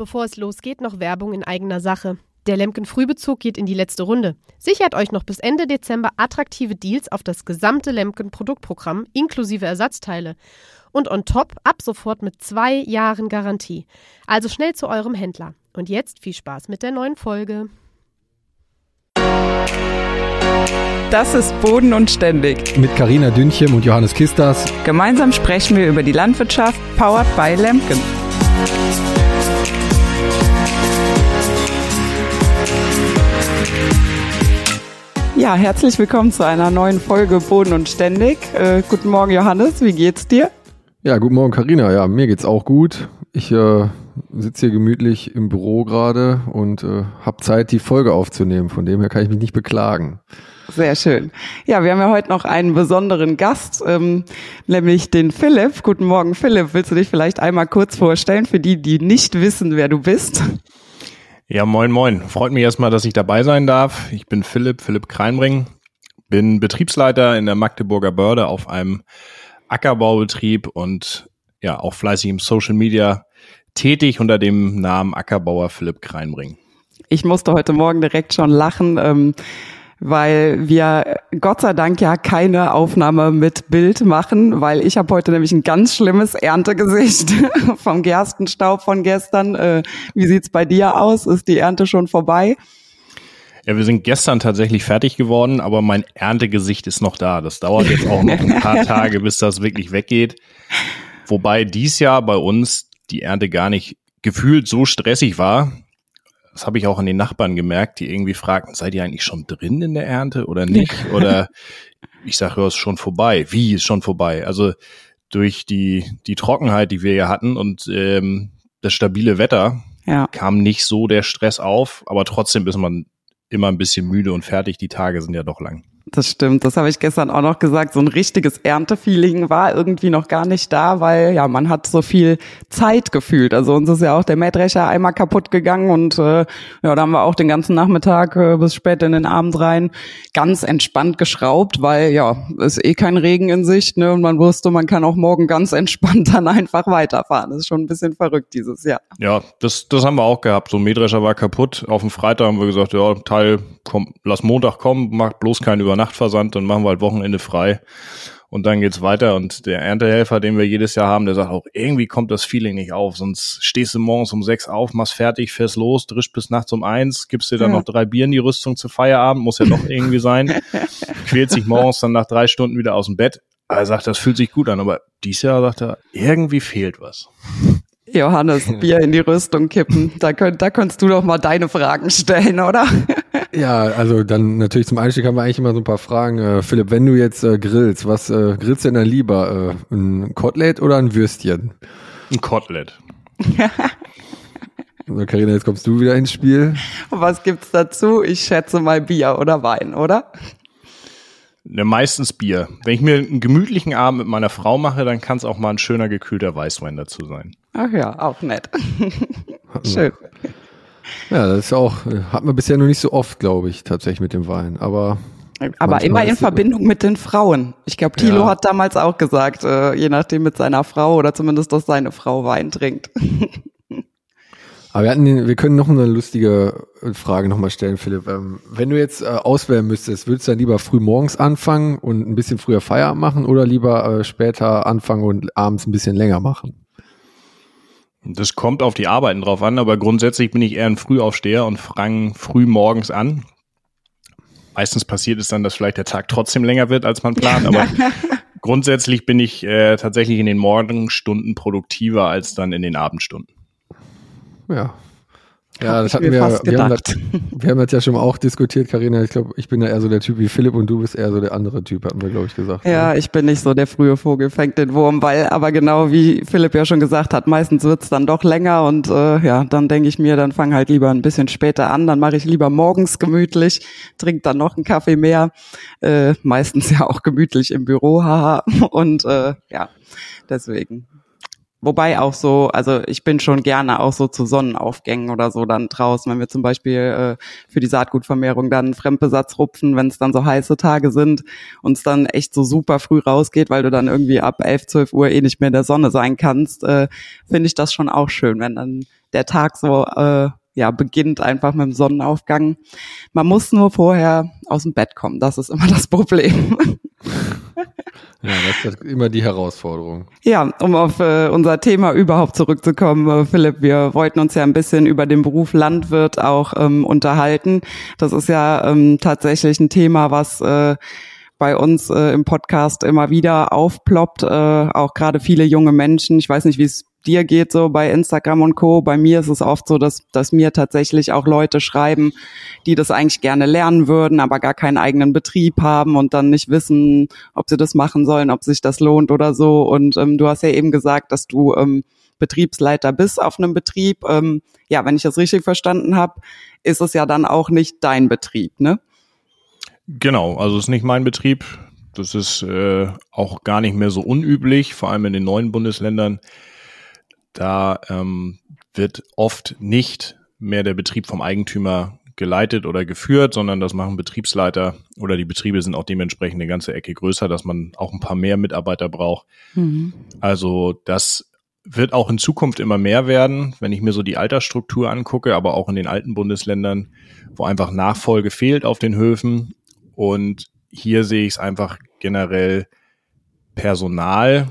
Bevor es losgeht, noch Werbung in eigener Sache. Der Lemken Frühbezug geht in die letzte Runde. Sichert euch noch bis Ende Dezember attraktive Deals auf das gesamte Lemken Produktprogramm inklusive Ersatzteile. Und on top ab sofort mit zwei Jahren Garantie. Also schnell zu eurem Händler. Und jetzt viel Spaß mit der neuen Folge. Das ist Boden und Ständig. Mit Karina Dünchem und Johannes Kistas. Gemeinsam sprechen wir über die Landwirtschaft, powered by Lemken. Ja, herzlich willkommen zu einer neuen Folge Boden und Ständig. Äh, guten Morgen, Johannes. Wie geht's dir? Ja, guten Morgen, Karina. Ja, mir geht's auch gut. Ich äh, sitze hier gemütlich im Büro gerade und äh, habe Zeit, die Folge aufzunehmen. Von dem her kann ich mich nicht beklagen. Sehr schön. Ja, wir haben ja heute noch einen besonderen Gast, ähm, nämlich den Philipp. Guten Morgen, Philipp. Willst du dich vielleicht einmal kurz vorstellen für die, die nicht wissen, wer du bist? Ja, moin, moin. Freut mich erstmal, dass ich dabei sein darf. Ich bin Philipp, Philipp Kreinbring, bin Betriebsleiter in der Magdeburger Börde auf einem Ackerbaubetrieb und ja, auch fleißig im Social Media tätig unter dem Namen Ackerbauer Philipp Kreinbring. Ich musste heute Morgen direkt schon lachen. Ähm weil wir Gott sei Dank ja keine Aufnahme mit Bild machen, weil ich habe heute nämlich ein ganz schlimmes Erntegesicht vom Gerstenstaub von gestern. Äh, wie sieht's bei dir aus? Ist die Ernte schon vorbei? Ja, wir sind gestern tatsächlich fertig geworden, aber mein Erntegesicht ist noch da. Das dauert jetzt auch noch ein paar Tage, bis das wirklich weggeht. Wobei dies Jahr bei uns die Ernte gar nicht gefühlt so stressig war. Das habe ich auch an den Nachbarn gemerkt, die irgendwie fragten, seid ihr eigentlich schon drin in der Ernte oder nicht? oder ich sage, ja, ist schon vorbei. Wie ist schon vorbei? Also durch die, die Trockenheit, die wir ja hatten und ähm, das stabile Wetter, ja. kam nicht so der Stress auf, aber trotzdem ist man immer ein bisschen müde und fertig. Die Tage sind ja doch lang. Das stimmt, das habe ich gestern auch noch gesagt. So ein richtiges Erntefeeling war irgendwie noch gar nicht da, weil ja, man hat so viel Zeit gefühlt. Also uns ist ja auch der Mähdrescher einmal kaputt gegangen und äh, ja, da haben wir auch den ganzen Nachmittag äh, bis spät in den Abend rein ganz entspannt geschraubt, weil ja, ist eh kein Regen in Sicht, ne? Und man wusste, man kann auch morgen ganz entspannt dann einfach weiterfahren. Das ist schon ein bisschen verrückt dieses Jahr. Ja, das, das haben wir auch gehabt. So ein Mähdrescher war kaputt. Auf dem Freitag haben wir gesagt, ja, Teil, komm, lass Montag kommen, mach bloß keinen über Nachtversand, dann machen wir halt Wochenende frei. Und dann geht's weiter. Und der Erntehelfer, den wir jedes Jahr haben, der sagt auch, irgendwie kommt das Feeling nicht auf. Sonst stehst du morgens um sechs auf, machst fertig, fährst los, drischt bis nachts um eins, gibst dir dann ja. noch drei Bier in die Rüstung zu Feierabend, muss ja doch irgendwie sein. Quält sich morgens dann nach drei Stunden wieder aus dem Bett. Er sagt, das fühlt sich gut an, aber dieses Jahr sagt er, irgendwie fehlt was. Johannes, Bier in die Rüstung kippen. Da, könnt, da könntest du doch mal deine Fragen stellen, oder? Ja, also dann natürlich zum Einstieg haben wir eigentlich immer so ein paar Fragen. Äh, Philipp, wenn du jetzt äh, grillst, was äh, grillst du denn dann lieber? Äh, ein Kotelett oder ein Würstchen? Ein Kotelett. also Carina, jetzt kommst du wieder ins Spiel. Und was gibt's dazu? Ich schätze mal Bier oder Wein, oder? Ne, meistens Bier. Wenn ich mir einen gemütlichen Abend mit meiner Frau mache, dann kann es auch mal ein schöner gekühlter Weißwein dazu sein. Ach ja, auch nett. Schön. Ja, das ist auch, hat man bisher noch nicht so oft, glaube ich, tatsächlich mit dem Wein. Aber aber immer in Verbindung mit den Frauen. Ich glaube, Thilo ja. hat damals auch gesagt, äh, je nachdem mit seiner Frau oder zumindest, dass seine Frau Wein trinkt. Aber wir, hatten wir können noch eine lustige Frage nochmal stellen, Philipp. Ähm, wenn du jetzt äh, auswählen müsstest, würdest du dann lieber früh morgens anfangen und ein bisschen früher Feierabend machen oder lieber äh, später anfangen und abends ein bisschen länger machen? Das kommt auf die Arbeiten drauf an, aber grundsätzlich bin ich eher ein Frühaufsteher und fange früh morgens an. Meistens passiert es dann, dass vielleicht der Tag trotzdem länger wird, als man plant, aber grundsätzlich bin ich äh, tatsächlich in den Morgenstunden produktiver als dann in den Abendstunden. Ja. Ja, das hatten wir, wir haben, das, wir haben das ja schon auch diskutiert, Karina. Ich glaube, ich bin ja eher so der Typ wie Philipp und du bist eher so der andere Typ, hatten wir, glaube ich, gesagt. Ja, ja, ich bin nicht so der frühe Vogel, fängt den Wurm, weil aber genau wie Philipp ja schon gesagt hat, meistens wird's dann doch länger und äh, ja, dann denke ich mir, dann fang halt lieber ein bisschen später an, dann mache ich lieber morgens gemütlich, trink dann noch einen Kaffee mehr, äh, meistens ja auch gemütlich im Büro, haha. Und äh, ja, deswegen Wobei auch so, also ich bin schon gerne auch so zu Sonnenaufgängen oder so dann draußen, wenn wir zum Beispiel äh, für die Saatgutvermehrung dann Fremdbesatz rupfen, wenn es dann so heiße Tage sind und es dann echt so super früh rausgeht, weil du dann irgendwie ab 11, 12 Uhr eh nicht mehr in der Sonne sein kannst, äh, finde ich das schon auch schön, wenn dann der Tag so äh, ja beginnt einfach mit dem Sonnenaufgang. Man muss nur vorher aus dem Bett kommen, das ist immer das Problem. Ja, das ist immer die Herausforderung. Ja, um auf äh, unser Thema überhaupt zurückzukommen, äh, Philipp, wir wollten uns ja ein bisschen über den Beruf Landwirt auch ähm, unterhalten. Das ist ja ähm, tatsächlich ein Thema, was äh, bei uns äh, im Podcast immer wieder aufploppt, äh, auch gerade viele junge Menschen. Ich weiß nicht, wie es dir geht so bei Instagram und Co. Bei mir ist es oft so, dass, dass mir tatsächlich auch Leute schreiben, die das eigentlich gerne lernen würden, aber gar keinen eigenen Betrieb haben und dann nicht wissen, ob sie das machen sollen, ob sich das lohnt oder so. Und ähm, du hast ja eben gesagt, dass du ähm, Betriebsleiter bist auf einem Betrieb. Ähm, ja, wenn ich das richtig verstanden habe, ist es ja dann auch nicht dein Betrieb, ne? Genau, also es ist nicht mein Betrieb. Das ist äh, auch gar nicht mehr so unüblich, vor allem in den neuen Bundesländern da ähm, wird oft nicht mehr der Betrieb vom Eigentümer geleitet oder geführt, sondern das machen Betriebsleiter oder die Betriebe sind auch dementsprechend eine ganze Ecke größer, dass man auch ein paar mehr Mitarbeiter braucht. Mhm. Also das wird auch in Zukunft immer mehr werden, wenn ich mir so die Altersstruktur angucke, aber auch in den alten Bundesländern, wo einfach Nachfolge fehlt auf den Höfen. Und hier sehe ich es einfach generell Personal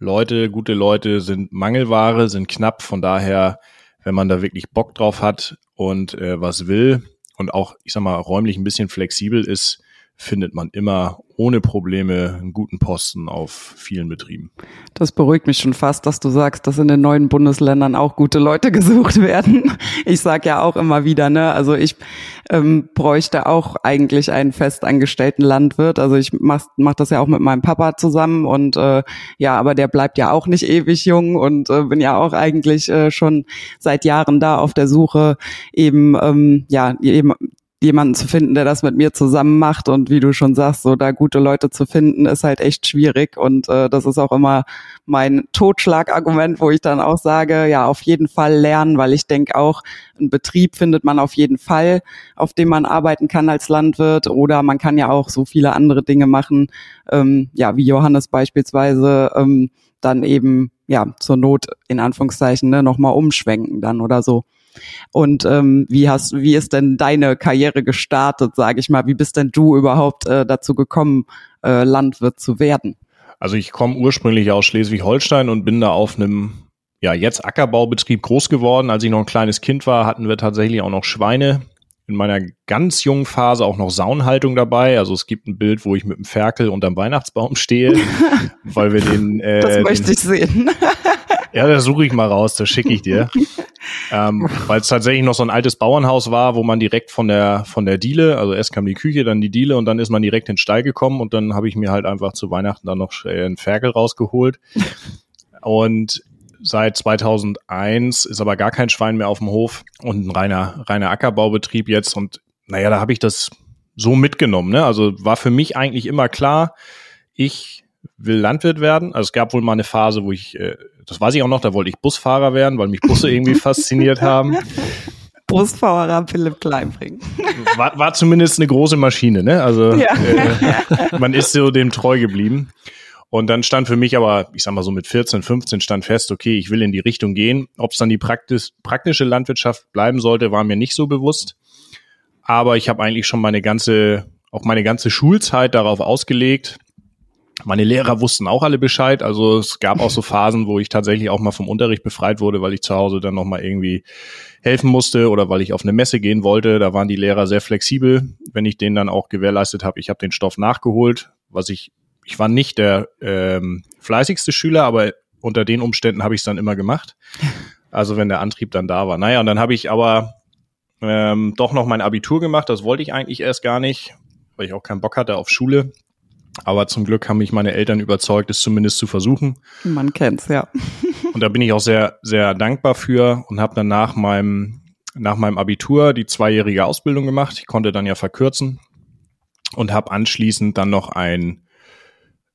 Leute, gute Leute sind Mangelware, sind knapp. Von daher, wenn man da wirklich Bock drauf hat und äh, was will und auch, ich sag mal, räumlich ein bisschen flexibel ist, findet man immer ohne Probleme einen guten Posten auf vielen Betrieben. Das beruhigt mich schon fast, dass du sagst, dass in den neuen Bundesländern auch gute Leute gesucht werden. Ich sage ja auch immer wieder, ne, also ich ähm, bräuchte auch eigentlich einen festangestellten Landwirt. Also ich mach, mach das ja auch mit meinem Papa zusammen und äh, ja, aber der bleibt ja auch nicht ewig jung und äh, bin ja auch eigentlich äh, schon seit Jahren da auf der Suche eben ähm, ja eben jemanden zu finden, der das mit mir zusammen macht. Und wie du schon sagst, so da gute Leute zu finden, ist halt echt schwierig. Und äh, das ist auch immer mein Totschlagargument, wo ich dann auch sage, ja, auf jeden Fall lernen, weil ich denke auch, einen Betrieb findet man auf jeden Fall, auf dem man arbeiten kann als Landwirt. Oder man kann ja auch so viele andere Dinge machen, ähm, ja, wie Johannes beispielsweise ähm, dann eben, ja, zur Not in Anführungszeichen, ne, nochmal umschwenken dann oder so. Und ähm, wie hast, wie ist denn deine Karriere gestartet, sage ich mal? Wie bist denn du überhaupt äh, dazu gekommen, äh, Landwirt zu werden? Also ich komme ursprünglich aus Schleswig-Holstein und bin da auf einem ja jetzt Ackerbaubetrieb groß geworden. Als ich noch ein kleines Kind war, hatten wir tatsächlich auch noch Schweine. In meiner ganz jungen Phase auch noch Saunhaltung dabei. Also es gibt ein Bild, wo ich mit dem Ferkel unterm Weihnachtsbaum stehe, weil wir den. Äh, das möchte den, ich sehen. Ja, das suche ich mal raus, das schicke ich dir. ähm, Weil es tatsächlich noch so ein altes Bauernhaus war, wo man direkt von der von der Diele, also erst kam die Küche, dann die Diele und dann ist man direkt in den Stall gekommen und dann habe ich mir halt einfach zu Weihnachten dann noch einen Ferkel rausgeholt. Und seit 2001 ist aber gar kein Schwein mehr auf dem Hof und ein reiner reiner Ackerbaubetrieb jetzt und naja, da habe ich das so mitgenommen. Ne? Also war für mich eigentlich immer klar, ich will Landwirt werden. Also es gab wohl mal eine Phase, wo ich, äh, das weiß ich auch noch, da wollte ich Busfahrer werden, weil mich Busse irgendwie fasziniert haben. Busfahrer Philipp Kleinbring. War, war zumindest eine große Maschine, ne? Also ja. äh, man ist so dem treu geblieben. Und dann stand für mich aber, ich sag mal so mit 14, 15 stand fest, okay, ich will in die Richtung gehen. Ob es dann die praktisch, praktische Landwirtschaft bleiben sollte, war mir nicht so bewusst. Aber ich habe eigentlich schon meine ganze, auch meine ganze Schulzeit darauf ausgelegt, meine Lehrer wussten auch alle Bescheid. Also es gab auch so Phasen, wo ich tatsächlich auch mal vom Unterricht befreit wurde, weil ich zu Hause dann nochmal irgendwie helfen musste oder weil ich auf eine Messe gehen wollte. Da waren die Lehrer sehr flexibel, wenn ich denen dann auch gewährleistet habe. Ich habe den Stoff nachgeholt, was ich, ich war nicht der ähm, fleißigste Schüler, aber unter den Umständen habe ich es dann immer gemacht. Also wenn der Antrieb dann da war. Naja, und dann habe ich aber ähm, doch noch mein Abitur gemacht. Das wollte ich eigentlich erst gar nicht, weil ich auch keinen Bock hatte auf Schule. Aber zum Glück haben mich meine Eltern überzeugt, es zumindest zu versuchen. Man kennt's, ja. und da bin ich auch sehr, sehr dankbar für und habe dann nach meinem, nach meinem Abitur die zweijährige Ausbildung gemacht. Ich konnte dann ja verkürzen und habe anschließend dann noch ein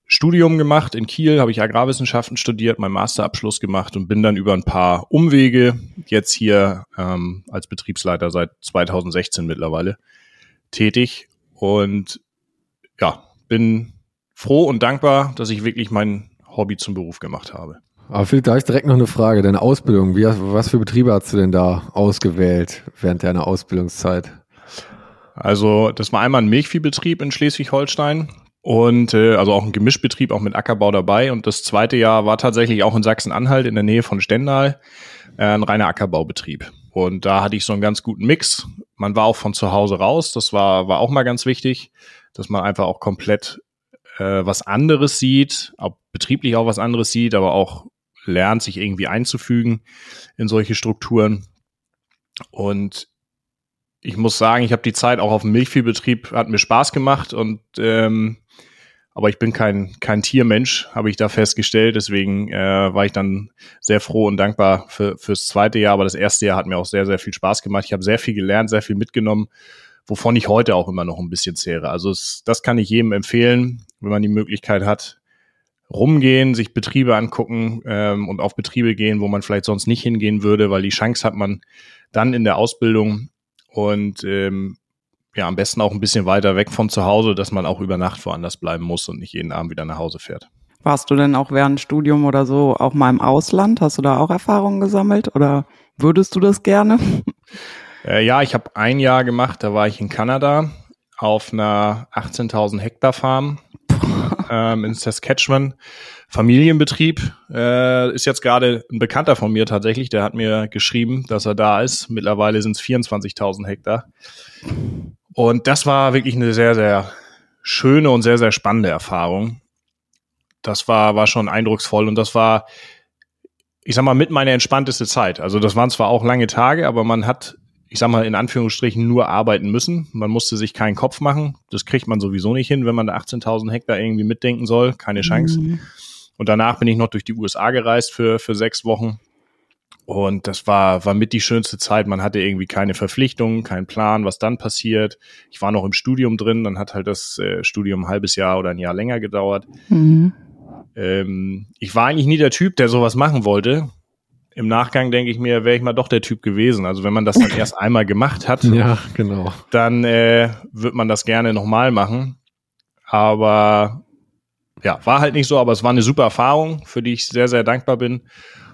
Studium gemacht in Kiel, habe ich Agrarwissenschaften studiert, meinen Masterabschluss gemacht und bin dann über ein paar Umwege jetzt hier ähm, als Betriebsleiter seit 2016 mittlerweile tätig und ja, bin froh und dankbar, dass ich wirklich mein Hobby zum Beruf gemacht habe. Aber Philipp, da habe ich direkt noch eine Frage. Deine Ausbildung, wie, was für Betriebe hast du denn da ausgewählt während deiner Ausbildungszeit? Also das war einmal ein Milchviehbetrieb in Schleswig-Holstein und äh, also auch ein Gemischbetrieb, auch mit Ackerbau dabei. Und das zweite Jahr war tatsächlich auch in Sachsen-Anhalt in der Nähe von Stendal äh, ein reiner Ackerbaubetrieb. Und da hatte ich so einen ganz guten Mix. Man war auch von zu Hause raus. Das war, war auch mal ganz wichtig, dass man einfach auch komplett äh, was anderes sieht, auch betrieblich auch was anderes sieht, aber auch lernt, sich irgendwie einzufügen in solche Strukturen. Und ich muss sagen, ich habe die Zeit auch auf dem Milchviehbetrieb, hat mir Spaß gemacht und ähm, aber ich bin kein, kein Tiermensch, habe ich da festgestellt. Deswegen äh, war ich dann sehr froh und dankbar für, fürs zweite Jahr. Aber das erste Jahr hat mir auch sehr, sehr viel Spaß gemacht. Ich habe sehr viel gelernt, sehr viel mitgenommen, wovon ich heute auch immer noch ein bisschen zehre. Also es, das kann ich jedem empfehlen, wenn man die Möglichkeit hat, rumgehen, sich Betriebe angucken ähm, und auf Betriebe gehen, wo man vielleicht sonst nicht hingehen würde, weil die Chance hat man dann in der Ausbildung und ähm, ja, am besten auch ein bisschen weiter weg von zu Hause, dass man auch über Nacht woanders bleiben muss und nicht jeden Abend wieder nach Hause fährt. Warst du denn auch während Studium oder so auch mal im Ausland? Hast du da auch Erfahrungen gesammelt oder würdest du das gerne? Äh, ja, ich habe ein Jahr gemacht, da war ich in Kanada auf einer 18.000 Hektar Farm ähm, in Saskatchewan. Familienbetrieb äh, ist jetzt gerade ein Bekannter von mir tatsächlich, der hat mir geschrieben, dass er da ist. Mittlerweile sind es 24.000 Hektar. Und das war wirklich eine sehr, sehr schöne und sehr, sehr spannende Erfahrung. Das war, war schon eindrucksvoll und das war, ich sag mal, mit meiner entspannteste Zeit. Also das waren zwar auch lange Tage, aber man hat, ich sag mal, in Anführungsstrichen nur arbeiten müssen. Man musste sich keinen Kopf machen. Das kriegt man sowieso nicht hin, wenn man 18.000 Hektar irgendwie mitdenken soll. Keine Chance. Mhm. Und danach bin ich noch durch die USA gereist für, für sechs Wochen und das war, war mit die schönste Zeit. Man hatte irgendwie keine Verpflichtungen, keinen Plan, was dann passiert. Ich war noch im Studium drin, dann hat halt das äh, Studium ein halbes Jahr oder ein Jahr länger gedauert. Mhm. Ähm, ich war eigentlich nie der Typ, der sowas machen wollte. Im Nachgang denke ich mir, wäre ich mal doch der Typ gewesen. Also wenn man das dann erst einmal gemacht hat, ja, genau. dann äh, wird man das gerne nochmal machen. Aber ja, war halt nicht so, aber es war eine super Erfahrung, für die ich sehr, sehr dankbar bin.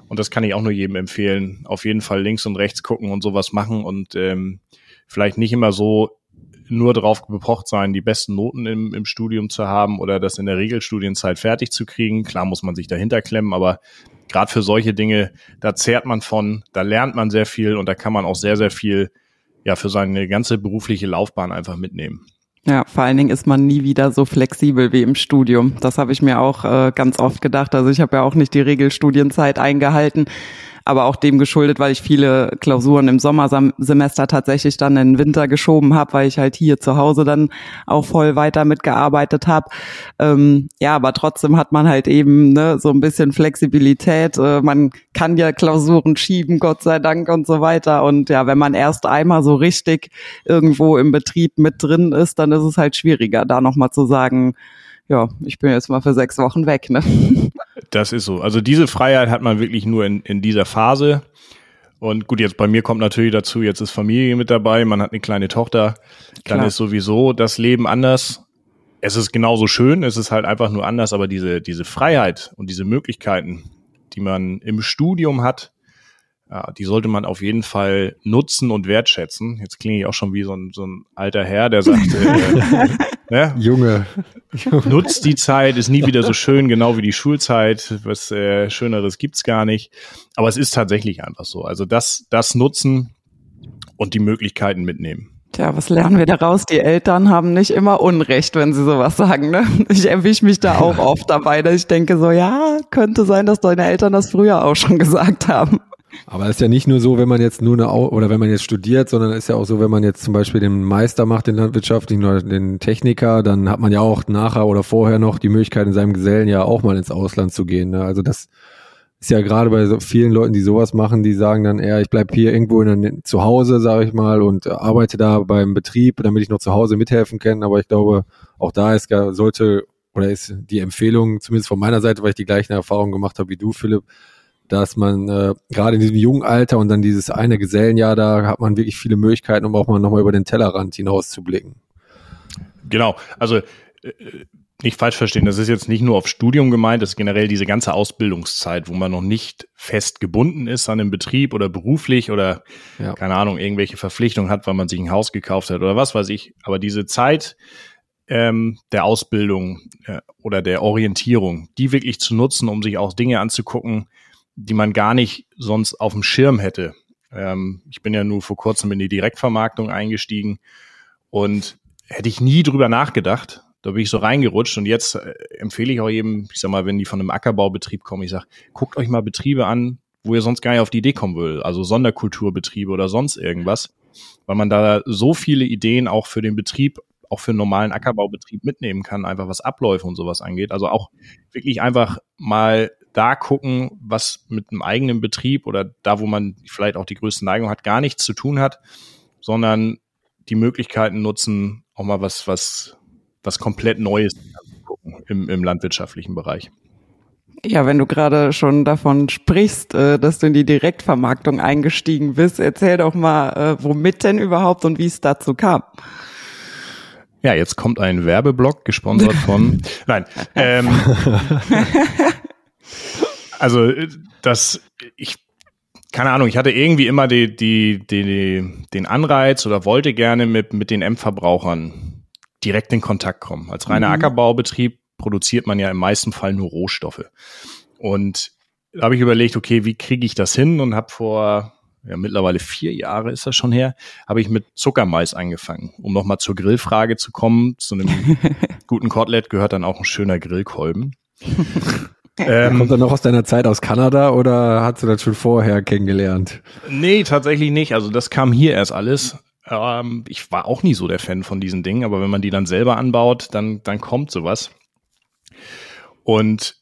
Und das kann ich auch nur jedem empfehlen. Auf jeden Fall links und rechts gucken und sowas machen und ähm, vielleicht nicht immer so nur darauf bepocht sein, die besten Noten im, im Studium zu haben oder das in der Regelstudienzeit fertig zu kriegen. Klar muss man sich dahinter klemmen, aber gerade für solche Dinge, da zehrt man von, da lernt man sehr viel und da kann man auch sehr, sehr viel ja für seine ganze berufliche Laufbahn einfach mitnehmen. Ja, vor allen Dingen ist man nie wieder so flexibel wie im Studium. Das habe ich mir auch äh, ganz oft gedacht. Also ich habe ja auch nicht die Regelstudienzeit eingehalten aber auch dem geschuldet, weil ich viele Klausuren im Sommersemester tatsächlich dann in den Winter geschoben habe, weil ich halt hier zu Hause dann auch voll weiter mitgearbeitet habe. Ähm, ja, aber trotzdem hat man halt eben ne, so ein bisschen Flexibilität. Äh, man kann ja Klausuren schieben, Gott sei Dank und so weiter. Und ja, wenn man erst einmal so richtig irgendwo im Betrieb mit drin ist, dann ist es halt schwieriger, da nochmal zu sagen, ja, ich bin jetzt mal für sechs Wochen weg. Ne? Das ist so. Also diese Freiheit hat man wirklich nur in, in dieser Phase. Und gut, jetzt bei mir kommt natürlich dazu, jetzt ist Familie mit dabei, man hat eine kleine Tochter, dann Klar. ist sowieso das Leben anders. Es ist genauso schön, es ist halt einfach nur anders, aber diese, diese Freiheit und diese Möglichkeiten, die man im Studium hat, die sollte man auf jeden Fall nutzen und wertschätzen. Jetzt klinge ich auch schon wie so ein, so ein alter Herr, der sagt, äh, ne? Junge. Nutzt die Zeit, ist nie wieder so schön, genau wie die Schulzeit. Was äh, Schöneres gibt's gar nicht. Aber es ist tatsächlich einfach so. Also das, das nutzen und die Möglichkeiten mitnehmen. Tja, was lernen wir daraus? Die Eltern haben nicht immer Unrecht, wenn sie sowas sagen. Ne? Ich erwische mich da auch oft dabei, dass ich denke so, ja, könnte sein, dass deine Eltern das früher auch schon gesagt haben. Aber es ist ja nicht nur so, wenn man jetzt nur eine, oder wenn man jetzt studiert, sondern es ist ja auch so, wenn man jetzt zum Beispiel den Meister macht, den landwirtschaftlichen oder den Techniker, dann hat man ja auch nachher oder vorher noch die Möglichkeit, in seinem Gesellen ja auch mal ins Ausland zu gehen. Ne? Also das ist ja gerade bei so vielen Leuten, die sowas machen, die sagen dann eher, ich bleib hier irgendwo in der, zu Hause, sage ich mal, und arbeite da beim Betrieb, damit ich noch zu Hause mithelfen kann. Aber ich glaube, auch da ist, sollte oder ist die Empfehlung, zumindest von meiner Seite, weil ich die gleichen Erfahrungen gemacht habe wie du, Philipp, dass man äh, gerade in diesem jungen Alter und dann dieses eine Gesellenjahr, da hat man wirklich viele Möglichkeiten, um auch mal nochmal über den Tellerrand hinaus zu blicken. Genau, also äh, nicht falsch verstehen, das ist jetzt nicht nur auf Studium gemeint, das ist generell diese ganze Ausbildungszeit, wo man noch nicht fest gebunden ist an den Betrieb oder beruflich oder ja. keine Ahnung, irgendwelche Verpflichtungen hat, weil man sich ein Haus gekauft hat oder was weiß ich. Aber diese Zeit ähm, der Ausbildung äh, oder der Orientierung, die wirklich zu nutzen, um sich auch Dinge anzugucken, die man gar nicht sonst auf dem Schirm hätte. Ähm, ich bin ja nur vor kurzem in die Direktvermarktung eingestiegen und hätte ich nie drüber nachgedacht. Da bin ich so reingerutscht und jetzt äh, empfehle ich auch jedem, ich sag mal, wenn die von einem Ackerbaubetrieb kommen, ich sag, guckt euch mal Betriebe an, wo ihr sonst gar nicht auf die Idee kommen will, also Sonderkulturbetriebe oder sonst irgendwas, weil man da so viele Ideen auch für den Betrieb, auch für einen normalen Ackerbaubetrieb mitnehmen kann, einfach was Abläufe und sowas angeht. Also auch wirklich einfach mal da gucken, was mit einem eigenen Betrieb oder da, wo man vielleicht auch die größte Neigung hat, gar nichts zu tun hat, sondern die Möglichkeiten nutzen, auch mal was, was, was komplett Neues im, im landwirtschaftlichen Bereich. Ja, wenn du gerade schon davon sprichst, äh, dass du in die Direktvermarktung eingestiegen bist, erzähl doch mal, äh, womit denn überhaupt und wie es dazu kam. Ja, jetzt kommt ein Werbeblock, gesponsert von. Nein. Ähm, also das, ich, keine Ahnung, ich hatte irgendwie immer die, die, die, den Anreiz oder wollte gerne mit, mit den Endverbrauchern direkt in Kontakt kommen. Als reiner mhm. Ackerbaubetrieb produziert man ja im meisten Fall nur Rohstoffe. Und da habe ich überlegt, okay, wie kriege ich das hin und habe vor ja, mittlerweile vier Jahre ist das schon her, habe ich mit Zuckermais angefangen. Um nochmal zur Grillfrage zu kommen, zu einem guten Kotelett gehört dann auch ein schöner Grillkolben. Ähm, Kommt er noch aus deiner Zeit aus Kanada oder hast du das schon vorher kennengelernt? Nee, tatsächlich nicht. Also das kam hier erst alles. Ähm, ich war auch nie so der Fan von diesen Dingen, aber wenn man die dann selber anbaut, dann, dann kommt sowas. Und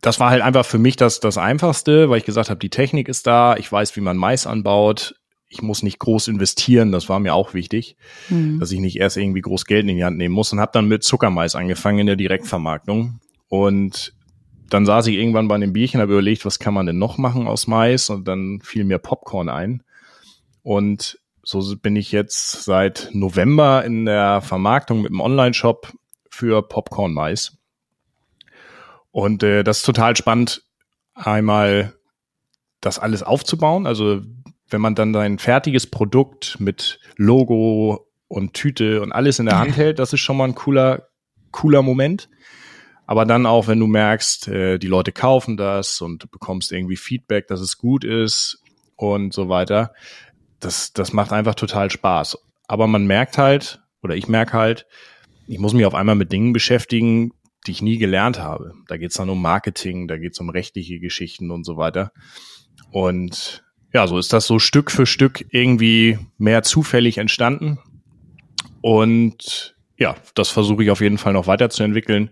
das war halt einfach für mich das, das Einfachste, weil ich gesagt habe, die Technik ist da, ich weiß, wie man Mais anbaut, ich muss nicht groß investieren, das war mir auch wichtig, mhm. dass ich nicht erst irgendwie groß Geld in die Hand nehmen muss und habe dann mit Zuckermais angefangen in der Direktvermarktung. Und dann saß ich irgendwann bei einem Bierchen, habe überlegt, was kann man denn noch machen aus Mais und dann fiel mir Popcorn ein. Und so bin ich jetzt seit November in der Vermarktung mit einem Online-Shop für Popcorn-Mais. Und äh, das ist total spannend, einmal das alles aufzubauen. Also wenn man dann sein fertiges Produkt mit Logo und Tüte und alles in der Hand hält, das ist schon mal ein cooler, cooler Moment. Aber dann auch, wenn du merkst, äh, die Leute kaufen das und du bekommst irgendwie Feedback, dass es gut ist und so weiter, das, das macht einfach total Spaß. Aber man merkt halt, oder ich merke halt, ich muss mich auf einmal mit Dingen beschäftigen, die ich nie gelernt habe. Da geht es dann um Marketing, da geht es um rechtliche Geschichten und so weiter. Und ja, so ist das so Stück für Stück irgendwie mehr zufällig entstanden. Und ja, das versuche ich auf jeden Fall noch weiterzuentwickeln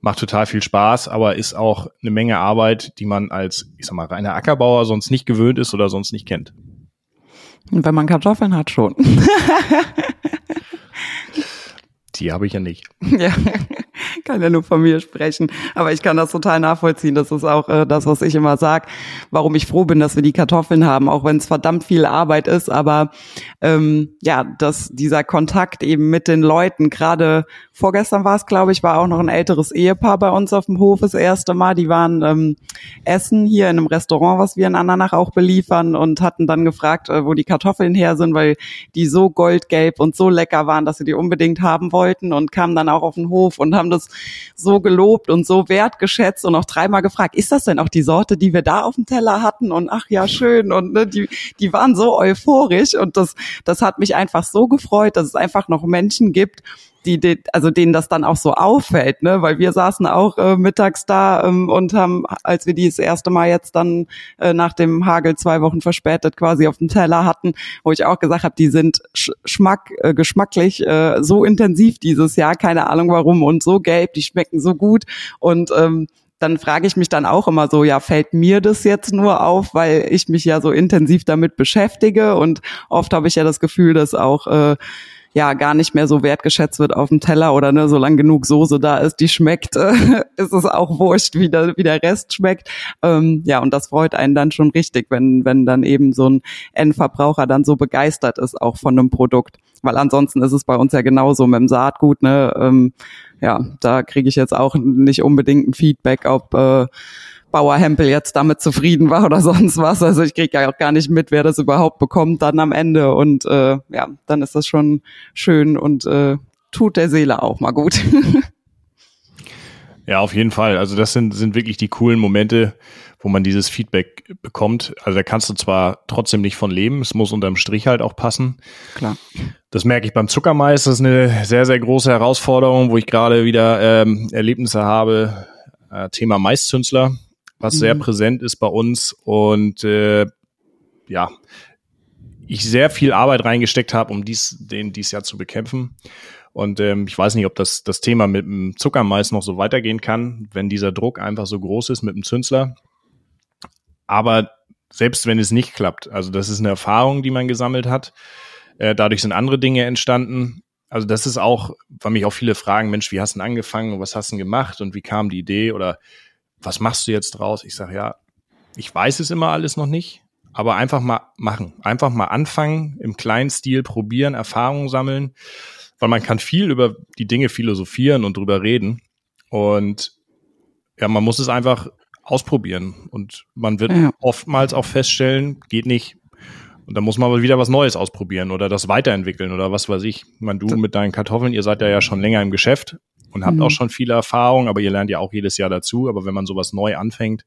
macht total viel Spaß, aber ist auch eine Menge Arbeit, die man als, ich sag mal, reiner Ackerbauer sonst nicht gewöhnt ist oder sonst nicht kennt. Und wenn man Kartoffeln hat, schon. die habe ich ja nicht. Ja kann ja nur von mir sprechen. Aber ich kann das total nachvollziehen. Das ist auch äh, das, was ich immer sag, warum ich froh bin, dass wir die Kartoffeln haben, auch wenn es verdammt viel Arbeit ist. Aber ähm, ja, dass dieser Kontakt eben mit den Leuten, gerade vorgestern war es, glaube ich, war auch noch ein älteres Ehepaar bei uns auf dem Hof das erste Mal. Die waren ähm, essen hier in einem Restaurant, was wir in Andernach auch beliefern und hatten dann gefragt, äh, wo die Kartoffeln her sind, weil die so goldgelb und so lecker waren, dass sie die unbedingt haben wollten und kamen dann auch auf den Hof und haben das so gelobt und so wertgeschätzt und auch dreimal gefragt, ist das denn auch die Sorte, die wir da auf dem Teller hatten? Und ach ja, schön. Und ne, die, die waren so euphorisch und das, das hat mich einfach so gefreut, dass es einfach noch Menschen gibt, die, die, also denen das dann auch so auffällt, ne? Weil wir saßen auch äh, mittags da ähm, und haben, als wir die das erste Mal jetzt dann äh, nach dem Hagel zwei Wochen verspätet quasi auf dem Teller hatten, wo ich auch gesagt habe, die sind sch schmack, äh, geschmacklich äh, so intensiv dieses Jahr, keine Ahnung warum, und so gelb, die schmecken so gut. Und ähm, dann frage ich mich dann auch immer so, ja, fällt mir das jetzt nur auf, weil ich mich ja so intensiv damit beschäftige und oft habe ich ja das Gefühl, dass auch äh, ja gar nicht mehr so wertgeschätzt wird auf dem Teller oder ne, solange genug Soße da ist, die schmeckt, ist es auch wurscht, wie der, wie der Rest schmeckt. Ähm, ja, und das freut einen dann schon richtig, wenn, wenn dann eben so ein Endverbraucher dann so begeistert ist auch von einem Produkt. Weil ansonsten ist es bei uns ja genauso mit dem Saatgut, ne? Ähm, ja, da kriege ich jetzt auch nicht unbedingt ein Feedback, ob äh, Bauer Hempel jetzt damit zufrieden war oder sonst was. Also ich kriege ja auch gar nicht mit, wer das überhaupt bekommt dann am Ende. Und äh, ja, dann ist das schon schön und äh, tut der Seele auch mal gut. ja, auf jeden Fall. Also das sind, sind wirklich die coolen Momente, wo man dieses Feedback bekommt. Also da kannst du zwar trotzdem nicht von leben, es muss unterm Strich halt auch passen. Klar. Das merke ich beim Zuckermais, das ist eine sehr, sehr große Herausforderung, wo ich gerade wieder ähm, Erlebnisse habe. Äh, Thema Maiszünsler was mhm. sehr präsent ist bei uns und äh, ja, ich sehr viel Arbeit reingesteckt habe, um dies, den dies Jahr zu bekämpfen. Und ähm, ich weiß nicht, ob das, das Thema mit dem Zuckermais noch so weitergehen kann, wenn dieser Druck einfach so groß ist mit dem Zünsler. Aber selbst wenn es nicht klappt, also das ist eine Erfahrung, die man gesammelt hat. Äh, dadurch sind andere Dinge entstanden. Also das ist auch, weil mich auch viele fragen, Mensch, wie hast du denn angefangen und was hast du denn gemacht und wie kam die Idee oder was machst du jetzt draus? Ich sage, ja, ich weiß es immer alles noch nicht, aber einfach mal machen. Einfach mal anfangen, im kleinen Stil probieren, Erfahrungen sammeln, weil man kann viel über die Dinge philosophieren und drüber reden. Und ja, man muss es einfach ausprobieren. Und man wird ja. oftmals auch feststellen, geht nicht. Und dann muss man aber wieder was Neues ausprobieren oder das weiterentwickeln oder was weiß ich. Man, du mit deinen Kartoffeln, ihr seid ja, ja schon länger im Geschäft und habt mhm. auch schon viele Erfahrungen, aber ihr lernt ja auch jedes Jahr dazu. Aber wenn man sowas neu anfängt,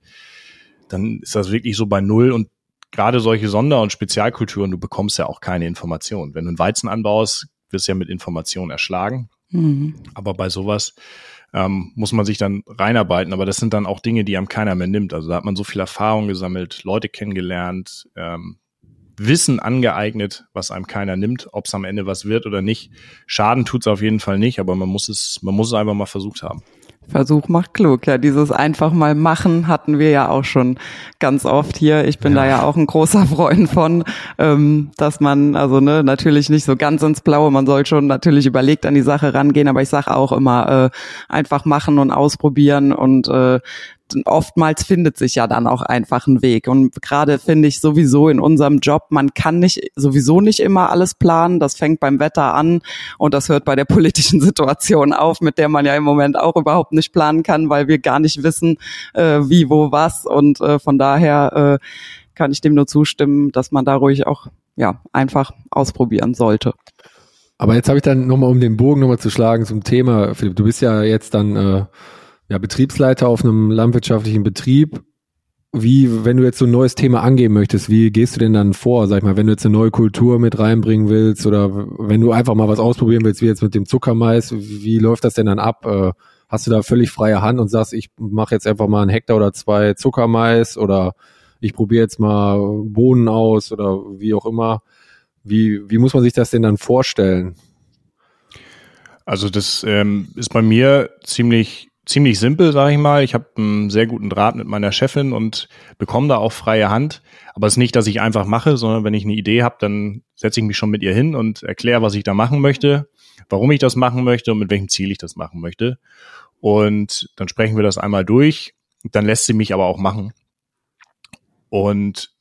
dann ist das wirklich so bei Null und gerade solche Sonder- und Spezialkulturen, du bekommst ja auch keine Informationen. Wenn du einen Weizen anbaust, wirst du ja mit Informationen erschlagen. Mhm. Aber bei sowas ähm, muss man sich dann reinarbeiten. Aber das sind dann auch Dinge, die einem keiner mehr nimmt. Also da hat man so viel Erfahrung gesammelt, Leute kennengelernt, ähm, Wissen angeeignet, was einem keiner nimmt, ob es am Ende was wird oder nicht. Schaden tut's auf jeden Fall nicht, aber man muss es, man muss es einfach mal versucht haben. Versuch macht klug. Ja, dieses einfach mal machen hatten wir ja auch schon ganz oft hier. Ich bin ja. da ja auch ein großer Freund von, ähm, dass man, also ne, natürlich nicht so ganz ins Blaue, man soll schon natürlich überlegt an die Sache rangehen, aber ich sage auch immer, äh, einfach machen und ausprobieren und äh, oftmals findet sich ja dann auch einfach ein Weg. Und gerade finde ich sowieso in unserem Job, man kann nicht sowieso nicht immer alles planen. Das fängt beim Wetter an und das hört bei der politischen Situation auf, mit der man ja im Moment auch überhaupt nicht planen kann, weil wir gar nicht wissen, äh, wie, wo, was. Und äh, von daher äh, kann ich dem nur zustimmen, dass man da ruhig auch ja einfach ausprobieren sollte. Aber jetzt habe ich dann nochmal, um den Bogen nochmal zu schlagen zum Thema, Philipp, du bist ja jetzt dann äh, ja, Betriebsleiter auf einem landwirtschaftlichen Betrieb. Wie, wenn du jetzt so ein neues Thema angehen möchtest, wie gehst du denn dann vor? Sag ich mal, wenn du jetzt eine neue Kultur mit reinbringen willst oder wenn du einfach mal was ausprobieren willst, wie jetzt mit dem Zuckermais, wie läuft das denn dann ab? Äh, hast du da völlig freie Hand und sagst, ich mache jetzt einfach mal einen Hektar oder zwei Zuckermais oder ich probiere jetzt mal Bohnen aus oder wie auch immer. Wie, wie muss man sich das denn dann vorstellen? Also das ähm, ist bei mir ziemlich ziemlich simpel, sage ich mal. Ich habe einen sehr guten Draht mit meiner Chefin und bekomme da auch freie Hand. Aber es ist nicht, dass ich einfach mache, sondern wenn ich eine Idee habe, dann setze ich mich schon mit ihr hin und erkläre, was ich da machen möchte, warum ich das machen möchte und mit welchem Ziel ich das machen möchte. Und dann sprechen wir das einmal durch. Dann lässt sie mich aber auch machen. Und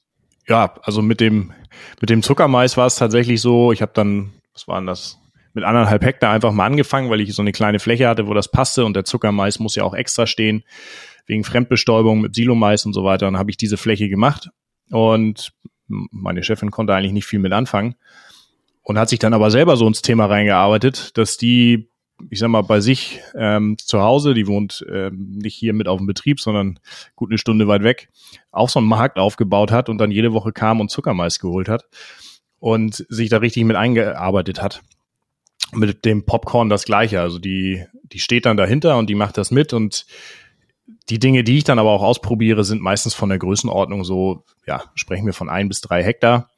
ja, also mit dem mit dem Zuckermais war es tatsächlich so. Ich habe dann, was waren das? Mit anderthalb Hektar einfach mal angefangen, weil ich so eine kleine Fläche hatte, wo das passte und der Zuckermais muss ja auch extra stehen, wegen Fremdbestäubung mit Silomais und so weiter. Dann habe ich diese Fläche gemacht und meine Chefin konnte eigentlich nicht viel mit anfangen und hat sich dann aber selber so ins Thema reingearbeitet, dass die, ich sag mal, bei sich ähm, zu Hause, die wohnt ähm, nicht hier mit auf dem Betrieb, sondern gut eine Stunde weit weg, auch so einen Markt aufgebaut hat und dann jede Woche kam und Zuckermais geholt hat und sich da richtig mit eingearbeitet hat mit dem Popcorn das gleiche. Also die, die steht dann dahinter und die macht das mit und die Dinge, die ich dann aber auch ausprobiere, sind meistens von der Größenordnung so, ja, sprechen wir von ein bis drei Hektar.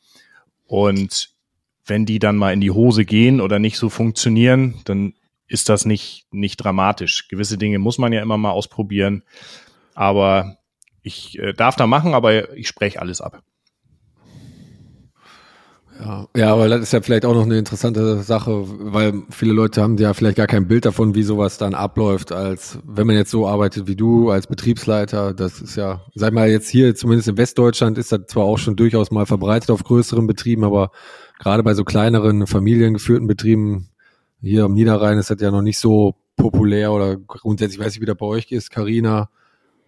Und wenn die dann mal in die Hose gehen oder nicht so funktionieren, dann ist das nicht, nicht dramatisch. Gewisse Dinge muss man ja immer mal ausprobieren. Aber ich äh, darf da machen, aber ich spreche alles ab. Ja, Ja, aber das ist ja vielleicht auch noch eine interessante Sache, weil viele Leute haben ja vielleicht gar kein Bild davon, wie sowas dann abläuft, als wenn man jetzt so arbeitet wie du als Betriebsleiter. Das ist ja, sag mal jetzt hier, zumindest in Westdeutschland ist das zwar auch schon durchaus mal verbreitet auf größeren Betrieben, aber gerade bei so kleineren familiengeführten Betrieben hier am Niederrhein ist das ja noch nicht so populär oder grundsätzlich weiß ich, wie das bei euch ist, Karina.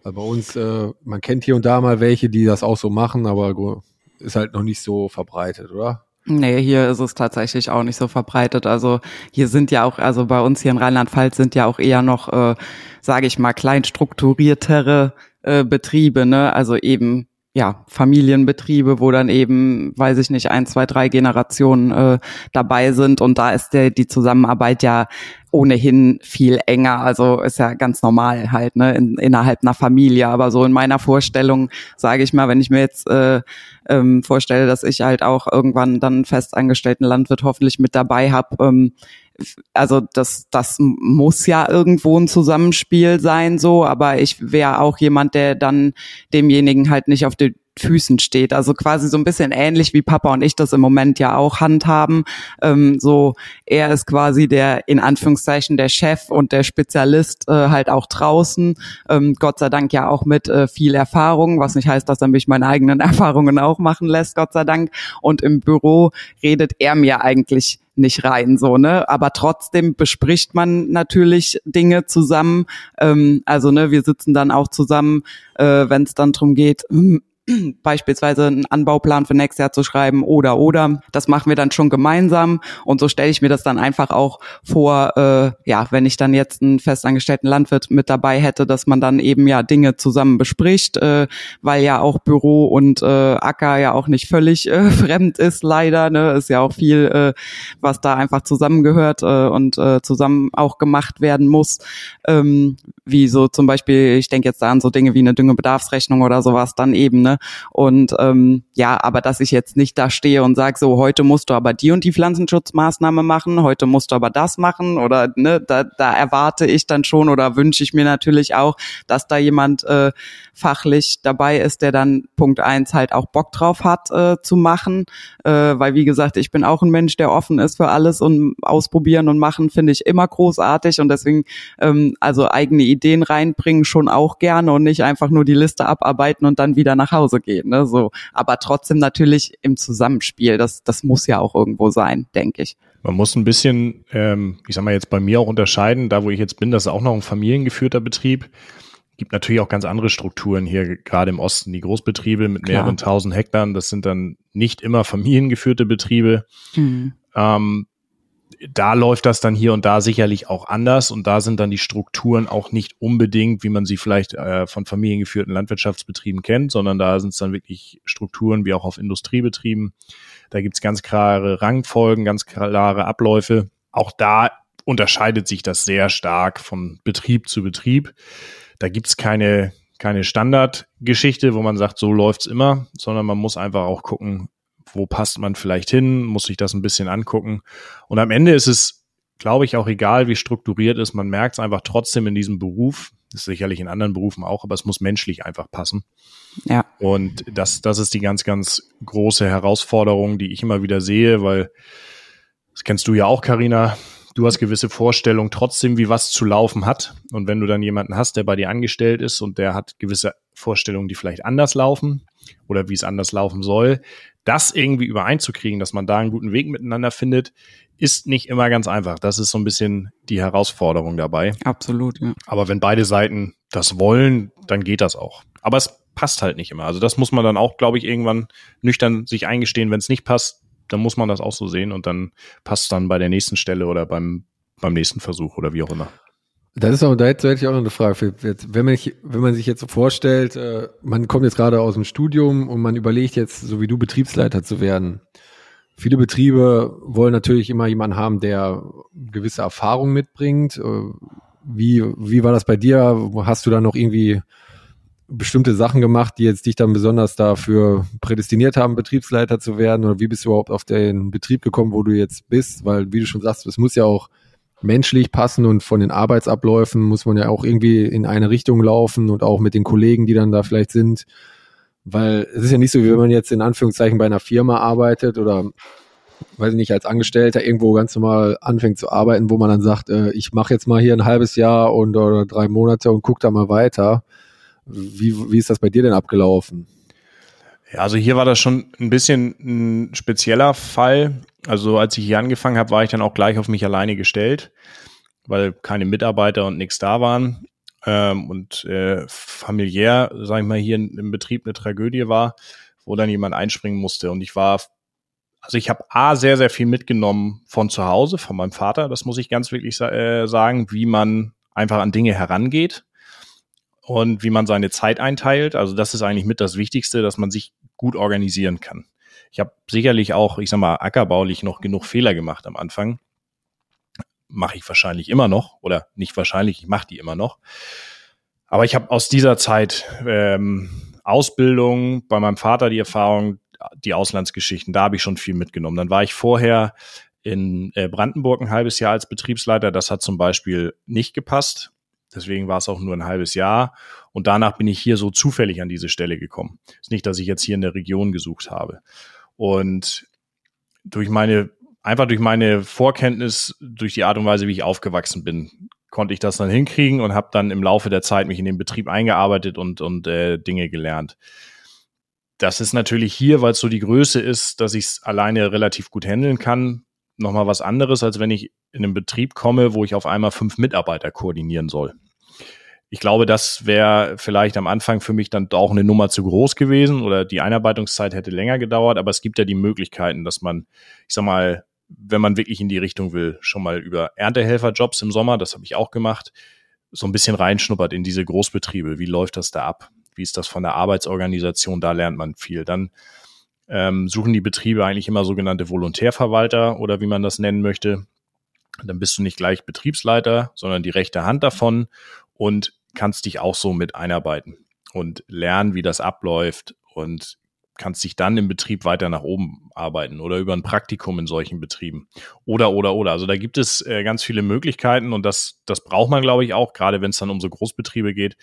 Bei uns, äh, man kennt hier und da mal welche, die das auch so machen, aber ist halt noch nicht so verbreitet, oder? Nee, hier ist es tatsächlich auch nicht so verbreitet. Also hier sind ja auch, also bei uns hier in Rheinland-Pfalz sind ja auch eher noch, äh, sage ich mal, kleinstrukturiertere äh, Betriebe, ne? Also eben ja, Familienbetriebe, wo dann eben, weiß ich nicht, ein, zwei, drei Generationen äh, dabei sind und da ist der, die Zusammenarbeit ja ohnehin viel enger. Also ist ja ganz normal halt, ne, in, innerhalb einer Familie. Aber so in meiner Vorstellung, sage ich mal, wenn ich mir jetzt äh, ähm, vorstelle, dass ich halt auch irgendwann dann festangestellten Landwirt hoffentlich mit dabei habe, ähm, also das, das muss ja irgendwo ein Zusammenspiel sein, so, aber ich wäre auch jemand, der dann demjenigen halt nicht auf die Füßen steht. Also quasi so ein bisschen ähnlich wie Papa und ich das im Moment ja auch handhaben. Ähm, so, er ist quasi der, in Anführungszeichen, der Chef und der Spezialist äh, halt auch draußen. Ähm, Gott sei Dank ja auch mit äh, viel Erfahrung, was nicht heißt, dass er mich meine eigenen Erfahrungen auch machen lässt, Gott sei Dank. Und im Büro redet er mir eigentlich nicht rein, so, ne? Aber trotzdem bespricht man natürlich Dinge zusammen. Ähm, also, ne, wir sitzen dann auch zusammen, äh, wenn es dann drum geht, beispielsweise einen Anbauplan für nächstes Jahr zu schreiben oder oder. Das machen wir dann schon gemeinsam und so stelle ich mir das dann einfach auch vor, äh, ja, wenn ich dann jetzt einen festangestellten Landwirt mit dabei hätte, dass man dann eben ja Dinge zusammen bespricht, äh, weil ja auch Büro und äh, Acker ja auch nicht völlig äh, fremd ist, leider. Ne? Ist ja auch viel, äh, was da einfach zusammengehört äh, und äh, zusammen auch gemacht werden muss. Ähm, wie so zum Beispiel, ich denke jetzt da an so Dinge wie eine Düngebedarfsrechnung oder sowas dann eben, ne? Und ähm, ja, aber dass ich jetzt nicht da stehe und sage, so heute musst du aber die und die Pflanzenschutzmaßnahme machen, heute musst du aber das machen oder ne, da, da erwarte ich dann schon oder wünsche ich mir natürlich auch, dass da jemand äh, fachlich dabei ist, der dann Punkt eins halt auch Bock drauf hat äh, zu machen, äh, weil wie gesagt, ich bin auch ein Mensch, der offen ist für alles und ausprobieren und machen finde ich immer großartig und deswegen ähm, also eigene Ideen reinbringen schon auch gerne und nicht einfach nur die Liste abarbeiten und dann wieder nach Hause gehen, ne? So, aber trotzdem natürlich im Zusammenspiel. Das das muss ja auch irgendwo sein, denke ich. Man muss ein bisschen, ähm, ich sag mal jetzt bei mir auch unterscheiden, da wo ich jetzt bin, das ist auch noch ein familiengeführter Betrieb gibt natürlich auch ganz andere Strukturen hier, gerade im Osten. Die Großbetriebe mit Klar. mehreren tausend Hektar, das sind dann nicht immer familiengeführte Betriebe. Mhm. Ähm, da läuft das dann hier und da sicherlich auch anders und da sind dann die Strukturen auch nicht unbedingt, wie man sie vielleicht äh, von familiengeführten Landwirtschaftsbetrieben kennt, sondern da sind es dann wirklich Strukturen wie auch auf Industriebetrieben. Da gibt's ganz klare Rangfolgen, ganz klare Abläufe. Auch da unterscheidet sich das sehr stark von Betrieb zu Betrieb. Da gibt's keine, keine Standardgeschichte, wo man sagt, so läuft's immer, sondern man muss einfach auch gucken, wo passt man vielleicht hin, muss sich das ein bisschen angucken. Und am Ende ist es, glaube ich, auch egal, wie strukturiert ist. Man merkt es einfach trotzdem in diesem Beruf. Das ist sicherlich in anderen Berufen auch, aber es muss menschlich einfach passen. Ja. Und das, das ist die ganz, ganz große Herausforderung, die ich immer wieder sehe, weil das kennst du ja auch, Karina du hast gewisse Vorstellungen trotzdem, wie was zu laufen hat. Und wenn du dann jemanden hast, der bei dir angestellt ist und der hat gewisse Vorstellungen, die vielleicht anders laufen oder wie es anders laufen soll, das irgendwie übereinzukriegen, dass man da einen guten Weg miteinander findet, ist nicht immer ganz einfach. Das ist so ein bisschen die Herausforderung dabei. Absolut, ja. Aber wenn beide Seiten das wollen, dann geht das auch. Aber es passt halt nicht immer. Also das muss man dann auch, glaube ich, irgendwann nüchtern sich eingestehen, wenn es nicht passt, dann muss man das auch so sehen und dann passt dann bei der nächsten Stelle oder beim, beim nächsten Versuch oder wie auch immer. Das ist auch, da hätte ich auch noch eine Frage. Wenn man, wenn man sich jetzt so vorstellt, äh, man kommt jetzt gerade aus dem Studium und man überlegt jetzt, so wie du Betriebsleiter zu werden. Viele Betriebe wollen natürlich immer jemanden haben, der gewisse Erfahrung mitbringt. Äh, wie, wie war das bei dir? Hast du da noch irgendwie bestimmte Sachen gemacht, die jetzt dich dann besonders dafür prädestiniert haben, Betriebsleiter zu werden? Oder wie bist du überhaupt auf den Betrieb gekommen, wo du jetzt bist? Weil, wie du schon sagst, es muss ja auch menschlich passen und von den Arbeitsabläufen muss man ja auch irgendwie in eine Richtung laufen und auch mit den Kollegen, die dann da vielleicht sind. Weil es ist ja nicht so, wie wenn man jetzt in Anführungszeichen bei einer Firma arbeitet oder weiß ich nicht, als Angestellter irgendwo ganz normal anfängt zu arbeiten, wo man dann sagt, äh, ich mache jetzt mal hier ein halbes Jahr und oder drei Monate und guck da mal weiter. Wie, wie ist das bei dir denn abgelaufen? Ja, also hier war das schon ein bisschen ein spezieller Fall. Also als ich hier angefangen habe, war ich dann auch gleich auf mich alleine gestellt, weil keine Mitarbeiter und nichts da waren. Ähm, und äh, familiär, sage ich mal, hier im Betrieb eine Tragödie war, wo dann jemand einspringen musste. Und ich war, also ich habe A, sehr, sehr viel mitgenommen von zu Hause, von meinem Vater, das muss ich ganz wirklich äh, sagen, wie man einfach an Dinge herangeht und wie man seine Zeit einteilt. Also das ist eigentlich mit das Wichtigste, dass man sich gut organisieren kann. Ich habe sicherlich auch, ich sag mal, ackerbaulich noch genug Fehler gemacht am Anfang. Mache ich wahrscheinlich immer noch oder nicht wahrscheinlich, ich mache die immer noch. Aber ich habe aus dieser Zeit ähm, Ausbildung, bei meinem Vater die Erfahrung, die Auslandsgeschichten, da habe ich schon viel mitgenommen. Dann war ich vorher in äh, Brandenburg ein halbes Jahr als Betriebsleiter. Das hat zum Beispiel nicht gepasst. Deswegen war es auch nur ein halbes Jahr. Und danach bin ich hier so zufällig an diese Stelle gekommen. Ist nicht, dass ich jetzt hier in der Region gesucht habe. Und durch meine, einfach durch meine Vorkenntnis, durch die Art und Weise, wie ich aufgewachsen bin, konnte ich das dann hinkriegen und habe dann im Laufe der Zeit mich in den Betrieb eingearbeitet und, und äh, Dinge gelernt. Das ist natürlich hier, weil es so die Größe ist, dass ich es alleine relativ gut handeln kann, nochmal was anderes, als wenn ich in einen Betrieb komme, wo ich auf einmal fünf Mitarbeiter koordinieren soll. Ich glaube, das wäre vielleicht am Anfang für mich dann auch eine Nummer zu groß gewesen oder die Einarbeitungszeit hätte länger gedauert, aber es gibt ja die Möglichkeiten, dass man, ich sag mal, wenn man wirklich in die Richtung will, schon mal über Erntehelferjobs im Sommer, das habe ich auch gemacht, so ein bisschen reinschnuppert in diese Großbetriebe. Wie läuft das da ab? Wie ist das von der Arbeitsorganisation? Da lernt man viel. Dann ähm, suchen die Betriebe eigentlich immer sogenannte Volontärverwalter oder wie man das nennen möchte. Dann bist du nicht gleich Betriebsleiter, sondern die rechte Hand davon und kannst dich auch so mit einarbeiten und lernen, wie das abläuft und kannst dich dann im Betrieb weiter nach oben arbeiten oder über ein Praktikum in solchen Betrieben oder oder oder. Also da gibt es äh, ganz viele Möglichkeiten und das das braucht man glaube ich auch, gerade wenn es dann um so Großbetriebe geht,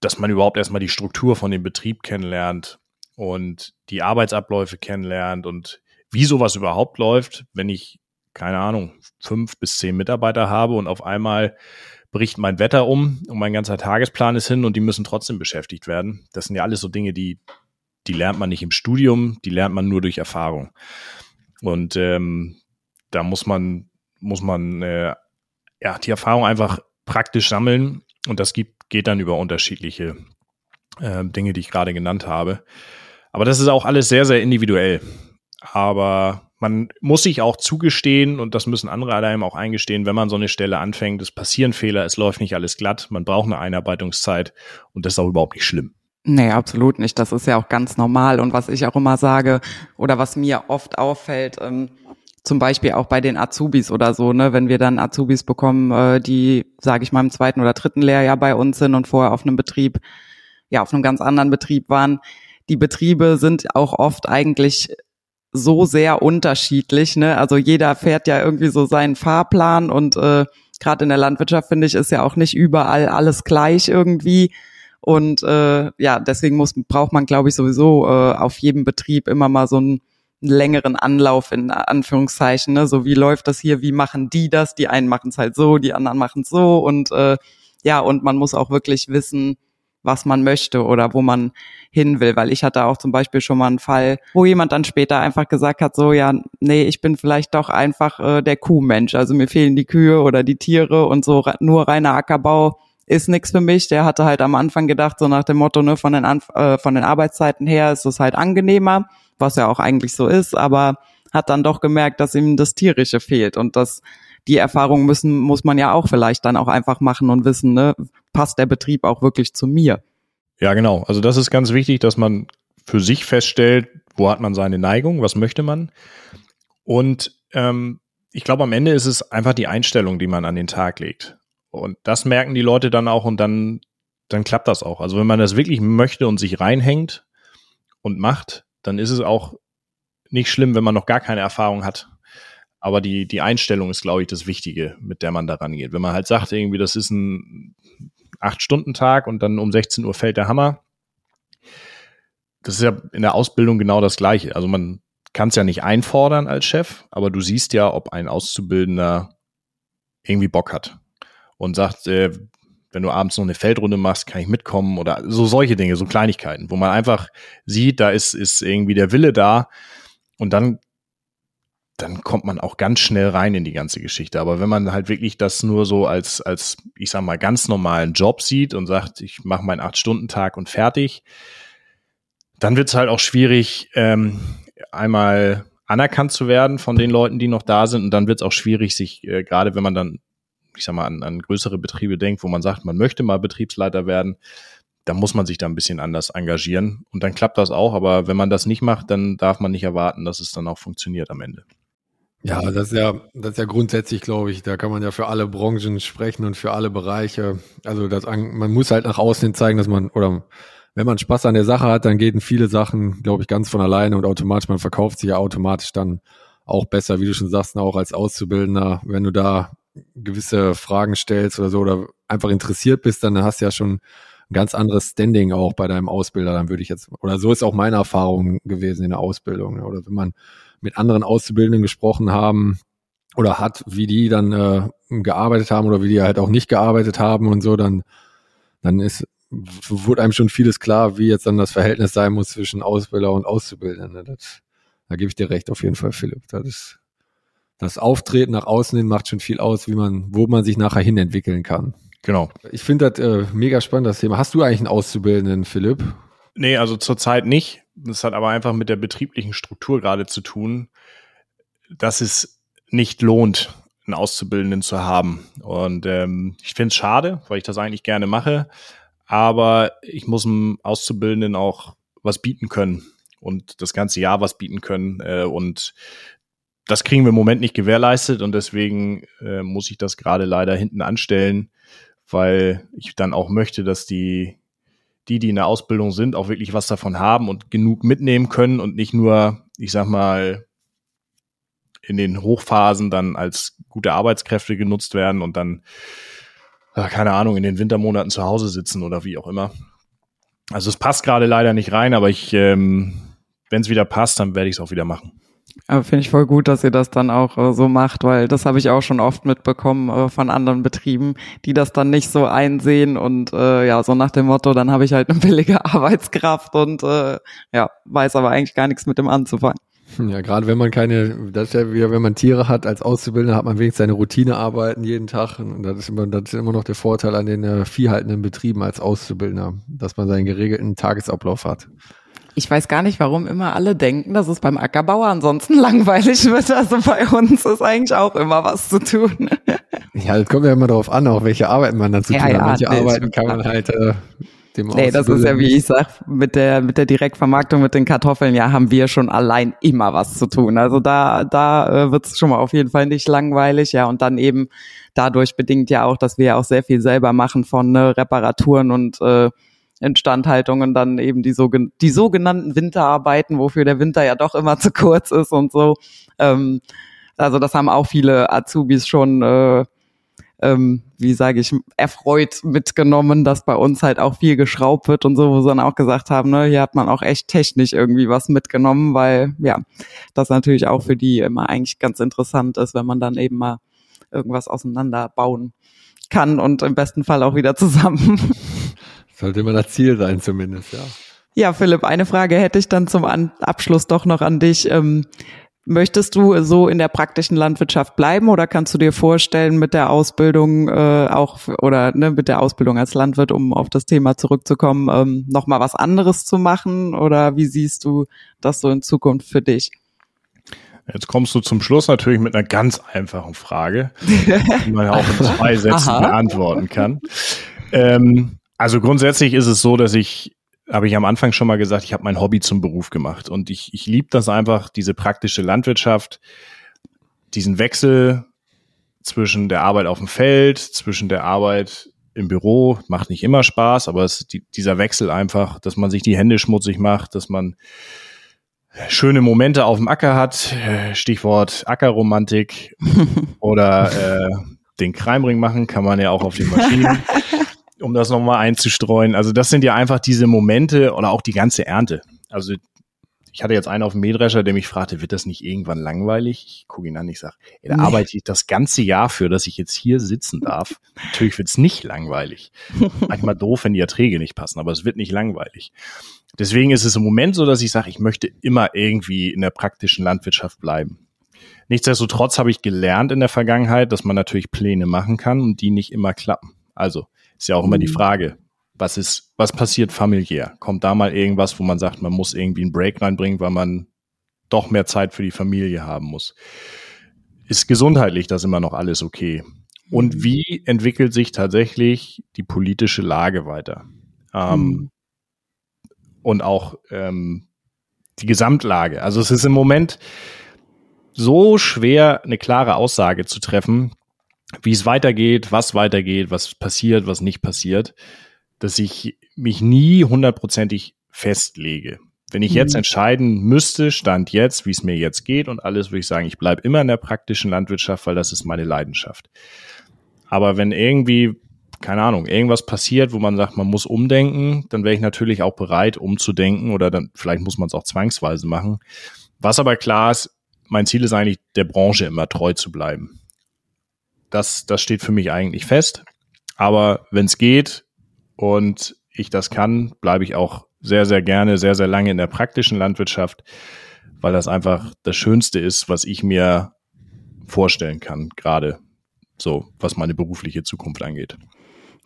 dass man überhaupt erstmal die Struktur von dem Betrieb kennenlernt und die Arbeitsabläufe kennenlernt und wie sowas überhaupt läuft, wenn ich keine Ahnung fünf bis zehn Mitarbeiter habe und auf einmal bricht mein Wetter um und mein ganzer Tagesplan ist hin und die müssen trotzdem beschäftigt werden. Das sind ja alles so Dinge, die, die lernt man nicht im Studium, die lernt man nur durch Erfahrung. Und ähm, da muss man, muss man äh, ja die Erfahrung einfach praktisch sammeln und das gibt, geht dann über unterschiedliche äh, Dinge, die ich gerade genannt habe. Aber das ist auch alles sehr, sehr individuell. Aber man muss sich auch zugestehen, und das müssen andere einem auch eingestehen, wenn man so eine Stelle anfängt, es passieren Fehler, es läuft nicht alles glatt, man braucht eine Einarbeitungszeit und das ist auch überhaupt nicht schlimm. Nee, absolut nicht. Das ist ja auch ganz normal. Und was ich auch immer sage oder was mir oft auffällt, ähm, zum Beispiel auch bei den Azubis oder so, ne, wenn wir dann Azubis bekommen, äh, die, sage ich mal, im zweiten oder dritten Lehrjahr bei uns sind und vorher auf einem Betrieb, ja, auf einem ganz anderen Betrieb waren. Die Betriebe sind auch oft eigentlich so sehr unterschiedlich. Ne? Also jeder fährt ja irgendwie so seinen Fahrplan und äh, gerade in der Landwirtschaft finde ich ist ja auch nicht überall alles gleich irgendwie. Und äh, ja, deswegen muss braucht man, glaube ich, sowieso äh, auf jedem Betrieb immer mal so einen längeren Anlauf in Anführungszeichen. Ne? So wie läuft das hier? Wie machen die das? Die einen machen es halt so, die anderen machen es so und äh, ja, und man muss auch wirklich wissen, was man möchte oder wo man hin will. Weil ich hatte auch zum Beispiel schon mal einen Fall, wo jemand dann später einfach gesagt hat, so ja, nee, ich bin vielleicht doch einfach äh, der Kuhmensch. Also mir fehlen die Kühe oder die Tiere und so nur reiner Ackerbau ist nichts für mich. Der hatte halt am Anfang gedacht, so nach dem Motto, ne, von den, Anf äh, von den Arbeitszeiten her ist es halt angenehmer, was ja auch eigentlich so ist, aber hat dann doch gemerkt, dass ihm das Tierische fehlt und das die Erfahrung müssen, muss man ja auch vielleicht dann auch einfach machen und wissen, ne, passt der Betrieb auch wirklich zu mir? Ja, genau. Also das ist ganz wichtig, dass man für sich feststellt, wo hat man seine Neigung, was möchte man. Und ähm, ich glaube, am Ende ist es einfach die Einstellung, die man an den Tag legt. Und das merken die Leute dann auch und dann, dann klappt das auch. Also wenn man das wirklich möchte und sich reinhängt und macht, dann ist es auch nicht schlimm, wenn man noch gar keine Erfahrung hat. Aber die, die Einstellung ist, glaube ich, das Wichtige, mit der man da rangeht. Wenn man halt sagt, irgendwie, das ist ein Acht-Stunden-Tag und dann um 16 Uhr fällt der Hammer. Das ist ja in der Ausbildung genau das Gleiche. Also man kannst ja nicht einfordern als Chef, aber du siehst ja, ob ein Auszubildender irgendwie Bock hat und sagt, äh, wenn du abends noch eine Feldrunde machst, kann ich mitkommen oder so solche Dinge, so Kleinigkeiten, wo man einfach sieht, da ist, ist irgendwie der Wille da und dann, dann kommt man auch ganz schnell rein in die ganze Geschichte. Aber wenn man halt wirklich das nur so als, als, ich sag mal, ganz normalen Job sieht und sagt, ich mache meinen Acht-Stunden-Tag und fertig, dann wird es halt auch schwierig, ähm, einmal anerkannt zu werden von den Leuten, die noch da sind. Und dann wird es auch schwierig, sich, äh, gerade wenn man dann ich sag mal, an, an größere Betriebe denkt, wo man sagt, man möchte mal Betriebsleiter werden, da muss man sich da ein bisschen anders engagieren. Und dann klappt das auch, aber wenn man das nicht macht, dann darf man nicht erwarten, dass es dann auch funktioniert am Ende. Ja, das ist ja, das ist ja grundsätzlich, glaube ich, da kann man ja für alle Branchen sprechen und für alle Bereiche. Also das, man muss halt nach außen zeigen, dass man, oder wenn man Spaß an der Sache hat, dann gehen viele Sachen, glaube ich, ganz von alleine und automatisch, man verkauft sich ja automatisch dann auch besser, wie du schon sagst, auch als Auszubildender, wenn du da gewisse Fragen stellst oder so oder einfach interessiert bist, dann hast du ja schon ein ganz anderes Standing auch bei deinem Ausbilder, dann würde ich jetzt, oder so ist auch meine Erfahrung gewesen in der Ausbildung. Oder wenn man mit anderen Auszubildenden gesprochen haben oder hat, wie die dann äh, gearbeitet haben oder wie die halt auch nicht gearbeitet haben und so, dann, dann ist, wurde einem schon vieles klar, wie jetzt dann das Verhältnis sein muss zwischen Ausbilder und Auszubildenden. Das, da gebe ich dir recht auf jeden Fall, Philipp. Das ist das Auftreten nach außen hin macht schon viel aus, wie man, wo man sich nachher hin entwickeln kann. Genau. Ich finde das äh, mega spannend, das Thema. Hast du eigentlich einen Auszubildenden, Philipp? Nee, also zurzeit nicht. Das hat aber einfach mit der betrieblichen Struktur gerade zu tun, dass es nicht lohnt, einen Auszubildenden zu haben. Und ähm, ich finde es schade, weil ich das eigentlich gerne mache. Aber ich muss einem Auszubildenden auch was bieten können und das ganze Jahr was bieten können. Äh, und das kriegen wir im Moment nicht gewährleistet und deswegen äh, muss ich das gerade leider hinten anstellen, weil ich dann auch möchte, dass die, die, die in der Ausbildung sind, auch wirklich was davon haben und genug mitnehmen können und nicht nur, ich sag mal, in den Hochphasen dann als gute Arbeitskräfte genutzt werden und dann, keine Ahnung, in den Wintermonaten zu Hause sitzen oder wie auch immer. Also es passt gerade leider nicht rein, aber ich, ähm, wenn es wieder passt, dann werde ich es auch wieder machen. Finde ich voll gut, dass ihr das dann auch äh, so macht, weil das habe ich auch schon oft mitbekommen äh, von anderen Betrieben, die das dann nicht so einsehen und äh, ja, so nach dem Motto, dann habe ich halt eine billige Arbeitskraft und äh, ja, weiß aber eigentlich gar nichts mit dem anzufangen. Ja, gerade wenn man keine, das ist ja wieder, wenn man Tiere hat als Auszubildender, hat man wenigstens seine Routinearbeiten jeden Tag. Und das ist immer, das ist immer noch der Vorteil an den äh, viehhaltenden Betrieben als Auszubildender, dass man seinen geregelten Tagesablauf hat. Ich weiß gar nicht, warum immer alle denken, dass es beim Ackerbau ansonsten langweilig wird. Also bei uns ist eigentlich auch immer was zu tun. Ja, das kommt ja immer darauf an, auch welche Arbeiten man dann zu ja, tun hat. Ja, Manche nee, Arbeiten kann man halt äh, dem Nee, das ist ja, wie ich sag, mit der, mit der Direktvermarktung mit den Kartoffeln, ja, haben wir schon allein immer was zu tun. Also da, da äh, wird es schon mal auf jeden Fall nicht langweilig, ja, und dann eben dadurch bedingt ja auch, dass wir ja auch sehr viel selber machen von ne, Reparaturen und äh, Instandhaltungen dann eben die, sogen die sogenannten Winterarbeiten, wofür der Winter ja doch immer zu kurz ist und so. Ähm, also das haben auch viele Azubis schon, äh, ähm, wie sage ich, erfreut mitgenommen, dass bei uns halt auch viel geschraubt wird und so, wo sie dann auch gesagt haben, ne, hier hat man auch echt technisch irgendwie was mitgenommen, weil ja, das natürlich auch für die immer eigentlich ganz interessant ist, wenn man dann eben mal irgendwas auseinanderbauen kann und im besten Fall auch wieder zusammen. Sollte immer das Ziel sein zumindest, ja. Ja, Philipp, eine Frage hätte ich dann zum Abschluss doch noch an dich. Ähm, möchtest du so in der praktischen Landwirtschaft bleiben oder kannst du dir vorstellen, mit der Ausbildung äh, auch oder ne, mit der Ausbildung als Landwirt, um auf das Thema zurückzukommen, ähm, noch mal was anderes zu machen? Oder wie siehst du das so in Zukunft für dich? Jetzt kommst du zum Schluss natürlich mit einer ganz einfachen Frage, die man ja auch in zwei Sätzen beantworten kann. Ähm, also grundsätzlich ist es so, dass ich, habe ich am Anfang schon mal gesagt, ich habe mein Hobby zum Beruf gemacht. Und ich, ich liebe das einfach, diese praktische Landwirtschaft, diesen Wechsel zwischen der Arbeit auf dem Feld, zwischen der Arbeit im Büro, macht nicht immer Spaß, aber es ist die, dieser Wechsel einfach, dass man sich die Hände schmutzig macht, dass man schöne Momente auf dem Acker hat, Stichwort Ackerromantik. Oder äh, den Kreimring machen kann man ja auch auf den Maschinen um das nochmal einzustreuen. Also das sind ja einfach diese Momente oder auch die ganze Ernte. Also ich hatte jetzt einen auf dem Mähdrescher, der mich fragte, wird das nicht irgendwann langweilig? Ich gucke ihn an, ich sage, ey, da nee. arbeite ich das ganze Jahr für, dass ich jetzt hier sitzen darf. Natürlich wird's nicht langweilig. Manchmal doof, wenn die Erträge nicht passen, aber es wird nicht langweilig. Deswegen ist es im Moment so, dass ich sage, ich möchte immer irgendwie in der praktischen Landwirtschaft bleiben. Nichtsdestotrotz habe ich gelernt in der Vergangenheit, dass man natürlich Pläne machen kann und die nicht immer klappen. Also ist ja auch immer die mhm. Frage, was ist, was passiert familiär? Kommt da mal irgendwas, wo man sagt, man muss irgendwie einen Break reinbringen, weil man doch mehr Zeit für die Familie haben muss? Ist gesundheitlich das immer noch alles okay? Und mhm. wie entwickelt sich tatsächlich die politische Lage weiter? Ähm, mhm. Und auch ähm, die Gesamtlage. Also es ist im Moment so schwer, eine klare Aussage zu treffen, wie es weitergeht, was weitergeht, was passiert, was nicht passiert dass ich mich nie hundertprozentig festlege. Wenn ich jetzt mhm. entscheiden müsste, stand jetzt, wie es mir jetzt geht und alles, würde ich sagen, ich bleibe immer in der praktischen Landwirtschaft, weil das ist meine Leidenschaft. Aber wenn irgendwie, keine Ahnung, irgendwas passiert, wo man sagt, man muss umdenken, dann wäre ich natürlich auch bereit, umzudenken oder dann vielleicht muss man es auch zwangsweise machen. Was aber klar ist, mein Ziel ist eigentlich, der Branche immer treu zu bleiben. Das, das steht für mich eigentlich fest. Aber wenn es geht, und ich das kann, bleibe ich auch sehr, sehr gerne, sehr, sehr lange in der praktischen Landwirtschaft, weil das einfach das Schönste ist, was ich mir vorstellen kann, gerade so, was meine berufliche Zukunft angeht.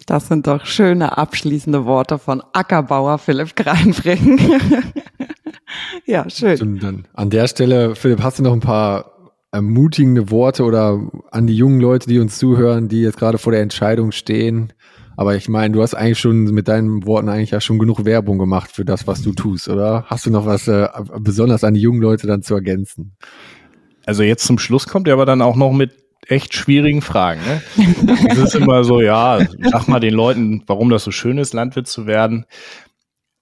Das sind doch schöne abschließende Worte von Ackerbauer Philipp Greinbring. ja, schön. Dann an der Stelle, Philipp, hast du noch ein paar ermutigende Worte oder an die jungen Leute, die uns zuhören, die jetzt gerade vor der Entscheidung stehen, aber ich meine, du hast eigentlich schon mit deinen Worten eigentlich ja schon genug Werbung gemacht für das, was du tust, oder? Hast du noch was äh, besonders an die jungen Leute dann zu ergänzen? Also jetzt zum Schluss kommt er aber dann auch noch mit echt schwierigen Fragen. Ne? Es ist immer so, ja, sag mal den Leuten, warum das so schön ist, Landwirt zu werden.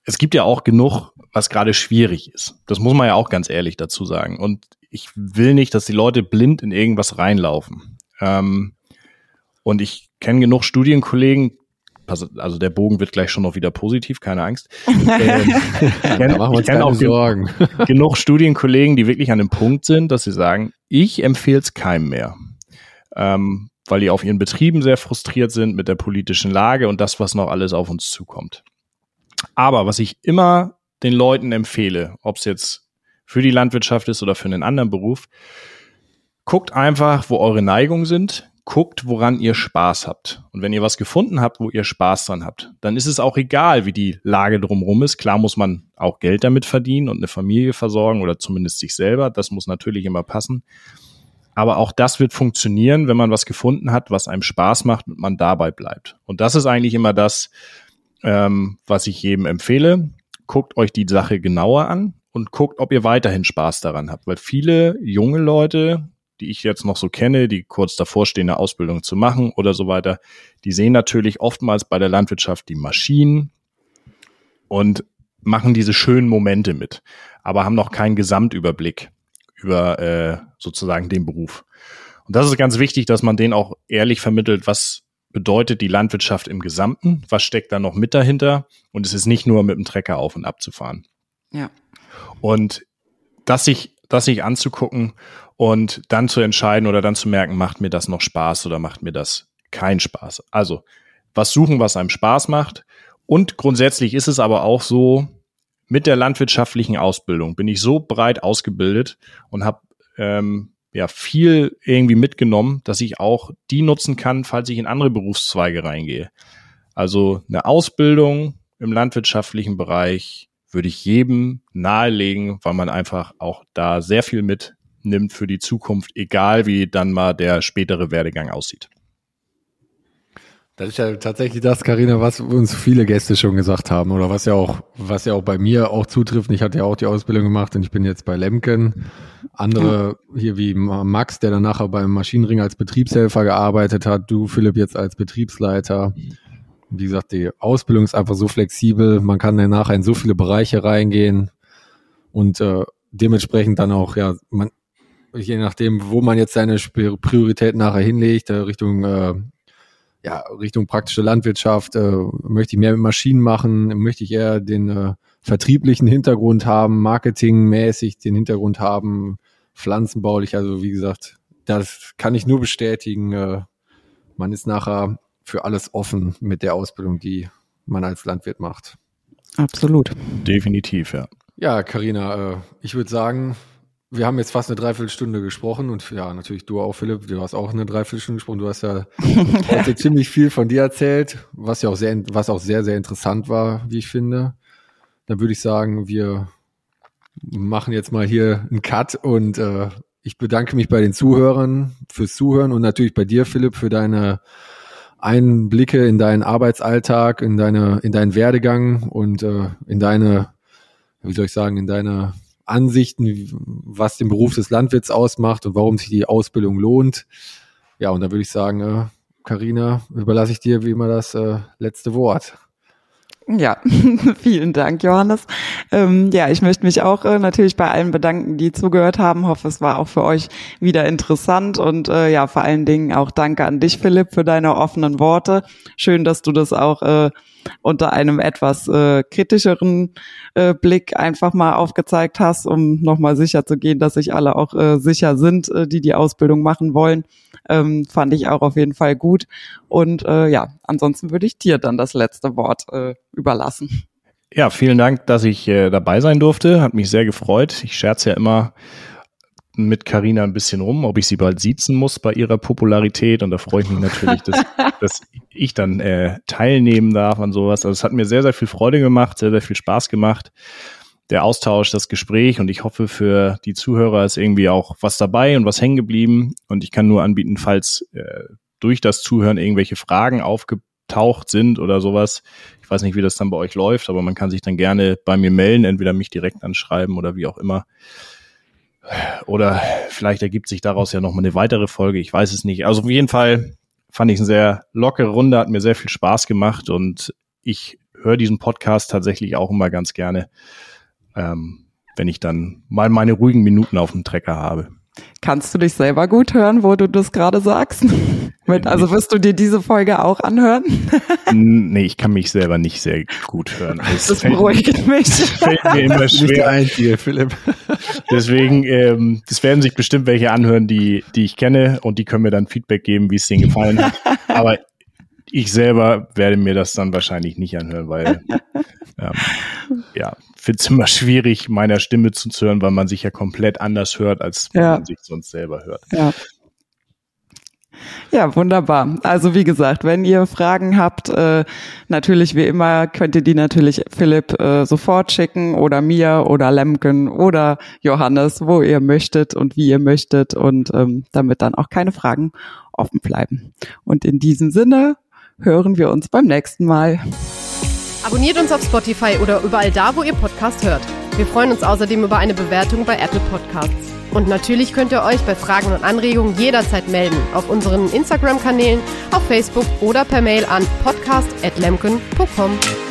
Es gibt ja auch genug, was gerade schwierig ist. Das muss man ja auch ganz ehrlich dazu sagen. Und ich will nicht, dass die Leute blind in irgendwas reinlaufen. Ähm, und ich kenne genug Studienkollegen, also der Bogen wird gleich schon noch wieder positiv, keine Angst. ähm, ich kenne kenn auch Sorgen. genug Studienkollegen, die wirklich an dem Punkt sind, dass sie sagen, ich empfehle es keinem mehr. Ähm, weil die auf ihren Betrieben sehr frustriert sind mit der politischen Lage und das, was noch alles auf uns zukommt. Aber was ich immer den Leuten empfehle, ob es jetzt für die Landwirtschaft ist oder für einen anderen Beruf, guckt einfach, wo eure Neigungen sind, guckt, woran ihr Spaß habt. Und wenn ihr was gefunden habt, wo ihr Spaß dran habt, dann ist es auch egal, wie die Lage drumherum ist. Klar muss man auch Geld damit verdienen und eine Familie versorgen oder zumindest sich selber. Das muss natürlich immer passen. Aber auch das wird funktionieren, wenn man was gefunden hat, was einem Spaß macht und man dabei bleibt. Und das ist eigentlich immer das, ähm, was ich jedem empfehle. Guckt euch die Sache genauer an und guckt, ob ihr weiterhin Spaß daran habt. Weil viele junge Leute, die ich jetzt noch so kenne, die kurz davor stehen, eine Ausbildung zu machen oder so weiter, die sehen natürlich oftmals bei der Landwirtschaft die Maschinen und machen diese schönen Momente mit, aber haben noch keinen Gesamtüberblick über äh, sozusagen den Beruf. Und das ist ganz wichtig, dass man denen auch ehrlich vermittelt, was bedeutet die Landwirtschaft im Gesamten, was steckt da noch mit dahinter und es ist nicht nur mit dem Trecker auf und ab zu fahren. Ja. Und das sich, das sich anzugucken und dann zu entscheiden oder dann zu merken, macht mir das noch Spaß oder macht mir das keinen Spaß. Also was suchen, was einem Spaß macht. Und grundsätzlich ist es aber auch so, mit der landwirtschaftlichen Ausbildung bin ich so breit ausgebildet und habe ähm, ja viel irgendwie mitgenommen, dass ich auch die nutzen kann, falls ich in andere Berufszweige reingehe. Also eine Ausbildung im landwirtschaftlichen Bereich würde ich jedem nahelegen, weil man einfach auch da sehr viel mit nimmt für die Zukunft, egal wie dann mal der spätere Werdegang aussieht. Das ist ja tatsächlich das, Karina, was uns viele Gäste schon gesagt haben oder was ja auch, was ja auch bei mir auch zutrifft. Ich hatte ja auch die Ausbildung gemacht und ich bin jetzt bei Lemken. Andere hier wie Max, der dann nachher beim Maschinenring als Betriebshelfer gearbeitet hat. Du, Philipp, jetzt als Betriebsleiter. Wie gesagt, die Ausbildung ist einfach so flexibel. Man kann dann nachher in so viele Bereiche reingehen und äh, dementsprechend dann auch, ja, man, je nachdem, wo man jetzt seine Priorität nachher hinlegt, äh, Richtung äh, ja, Richtung praktische Landwirtschaft, äh, möchte ich mehr mit Maschinen machen, möchte ich eher den äh, vertrieblichen Hintergrund haben, marketingmäßig den Hintergrund haben, pflanzenbaulich. Also wie gesagt, das kann ich nur bestätigen. Äh, man ist nachher für alles offen mit der Ausbildung, die man als Landwirt macht. Absolut. Definitiv, ja. Ja, Karina, äh, ich würde sagen, wir haben jetzt fast eine Dreiviertelstunde gesprochen und ja, natürlich du auch, Philipp, du hast auch eine Dreiviertelstunde gesprochen. Du hast ja heute ziemlich viel von dir erzählt, was ja auch sehr, was auch sehr, sehr interessant war, wie ich finde. Dann würde ich sagen, wir machen jetzt mal hier einen Cut und äh, ich bedanke mich bei den Zuhörern fürs Zuhören und natürlich bei dir, Philipp, für deine Einblicke in deinen Arbeitsalltag, in deine, in deinen Werdegang und äh, in deine, wie soll ich sagen, in deine Ansichten, was den Beruf des Landwirts ausmacht und warum sich die Ausbildung lohnt. Ja, und da würde ich sagen, Karina, äh, überlasse ich dir wie immer das äh, letzte Wort. Ja, vielen Dank, Johannes. Ähm, ja, ich möchte mich auch äh, natürlich bei allen bedanken, die zugehört haben. Hoffe, es war auch für euch wieder interessant und äh, ja, vor allen Dingen auch danke an dich, Philipp, für deine offenen Worte. Schön, dass du das auch äh, unter einem etwas äh, kritischeren äh, Blick einfach mal aufgezeigt hast, um nochmal sicher zu gehen, dass sich alle auch äh, sicher sind, äh, die die Ausbildung machen wollen. Ähm, fand ich auch auf jeden Fall gut. Und äh, ja, ansonsten würde ich dir dann das letzte Wort äh, überlassen. Ja, vielen Dank, dass ich äh, dabei sein durfte. Hat mich sehr gefreut. Ich scherze ja immer mit Karina ein bisschen rum, ob ich sie bald siezen muss bei ihrer Popularität. Und da freue ich mich natürlich, dass, dass ich dann äh, teilnehmen darf an sowas. Also es hat mir sehr, sehr viel Freude gemacht, sehr, sehr viel Spaß gemacht der Austausch, das Gespräch und ich hoffe für die Zuhörer ist irgendwie auch was dabei und was hängen geblieben und ich kann nur anbieten, falls äh, durch das Zuhören irgendwelche Fragen aufgetaucht sind oder sowas. Ich weiß nicht, wie das dann bei euch läuft, aber man kann sich dann gerne bei mir melden, entweder mich direkt anschreiben oder wie auch immer. Oder vielleicht ergibt sich daraus ja nochmal eine weitere Folge, ich weiß es nicht. Also auf jeden Fall fand ich eine sehr lockere Runde, hat mir sehr viel Spaß gemacht und ich höre diesen Podcast tatsächlich auch immer ganz gerne ähm, wenn ich dann mal meine ruhigen Minuten auf dem Trecker habe. Kannst du dich selber gut hören, wo du das gerade sagst? Also wirst du dir diese Folge auch anhören? nee, ich kann mich selber nicht sehr gut hören. Es das beruhigt mich. Fällt mir immer schwer. Ein hier, Philipp. Deswegen, ähm, das werden sich bestimmt welche anhören, die, die ich kenne und die können mir dann Feedback geben, wie es denen gefallen hat. Aber ich selber werde mir das dann wahrscheinlich nicht anhören, weil ähm, ja, finde es immer schwierig, meiner Stimme zuzuhören, weil man sich ja komplett anders hört, als ja. man sich sonst selber hört. Ja. Ja, wunderbar. Also wie gesagt, wenn ihr Fragen habt, äh, natürlich wie immer könnt ihr die natürlich Philipp äh, sofort schicken oder mir oder Lemken oder Johannes, wo ihr möchtet und wie ihr möchtet und ähm, damit dann auch keine Fragen offen bleiben. Und in diesem Sinne hören wir uns beim nächsten Mal. Abonniert uns auf Spotify oder überall da, wo ihr Podcast hört. Wir freuen uns außerdem über eine Bewertung bei Apple Podcasts. Und natürlich könnt ihr euch bei Fragen und Anregungen jederzeit melden auf unseren Instagram-Kanälen, auf Facebook oder per Mail an podcast.lemken.com.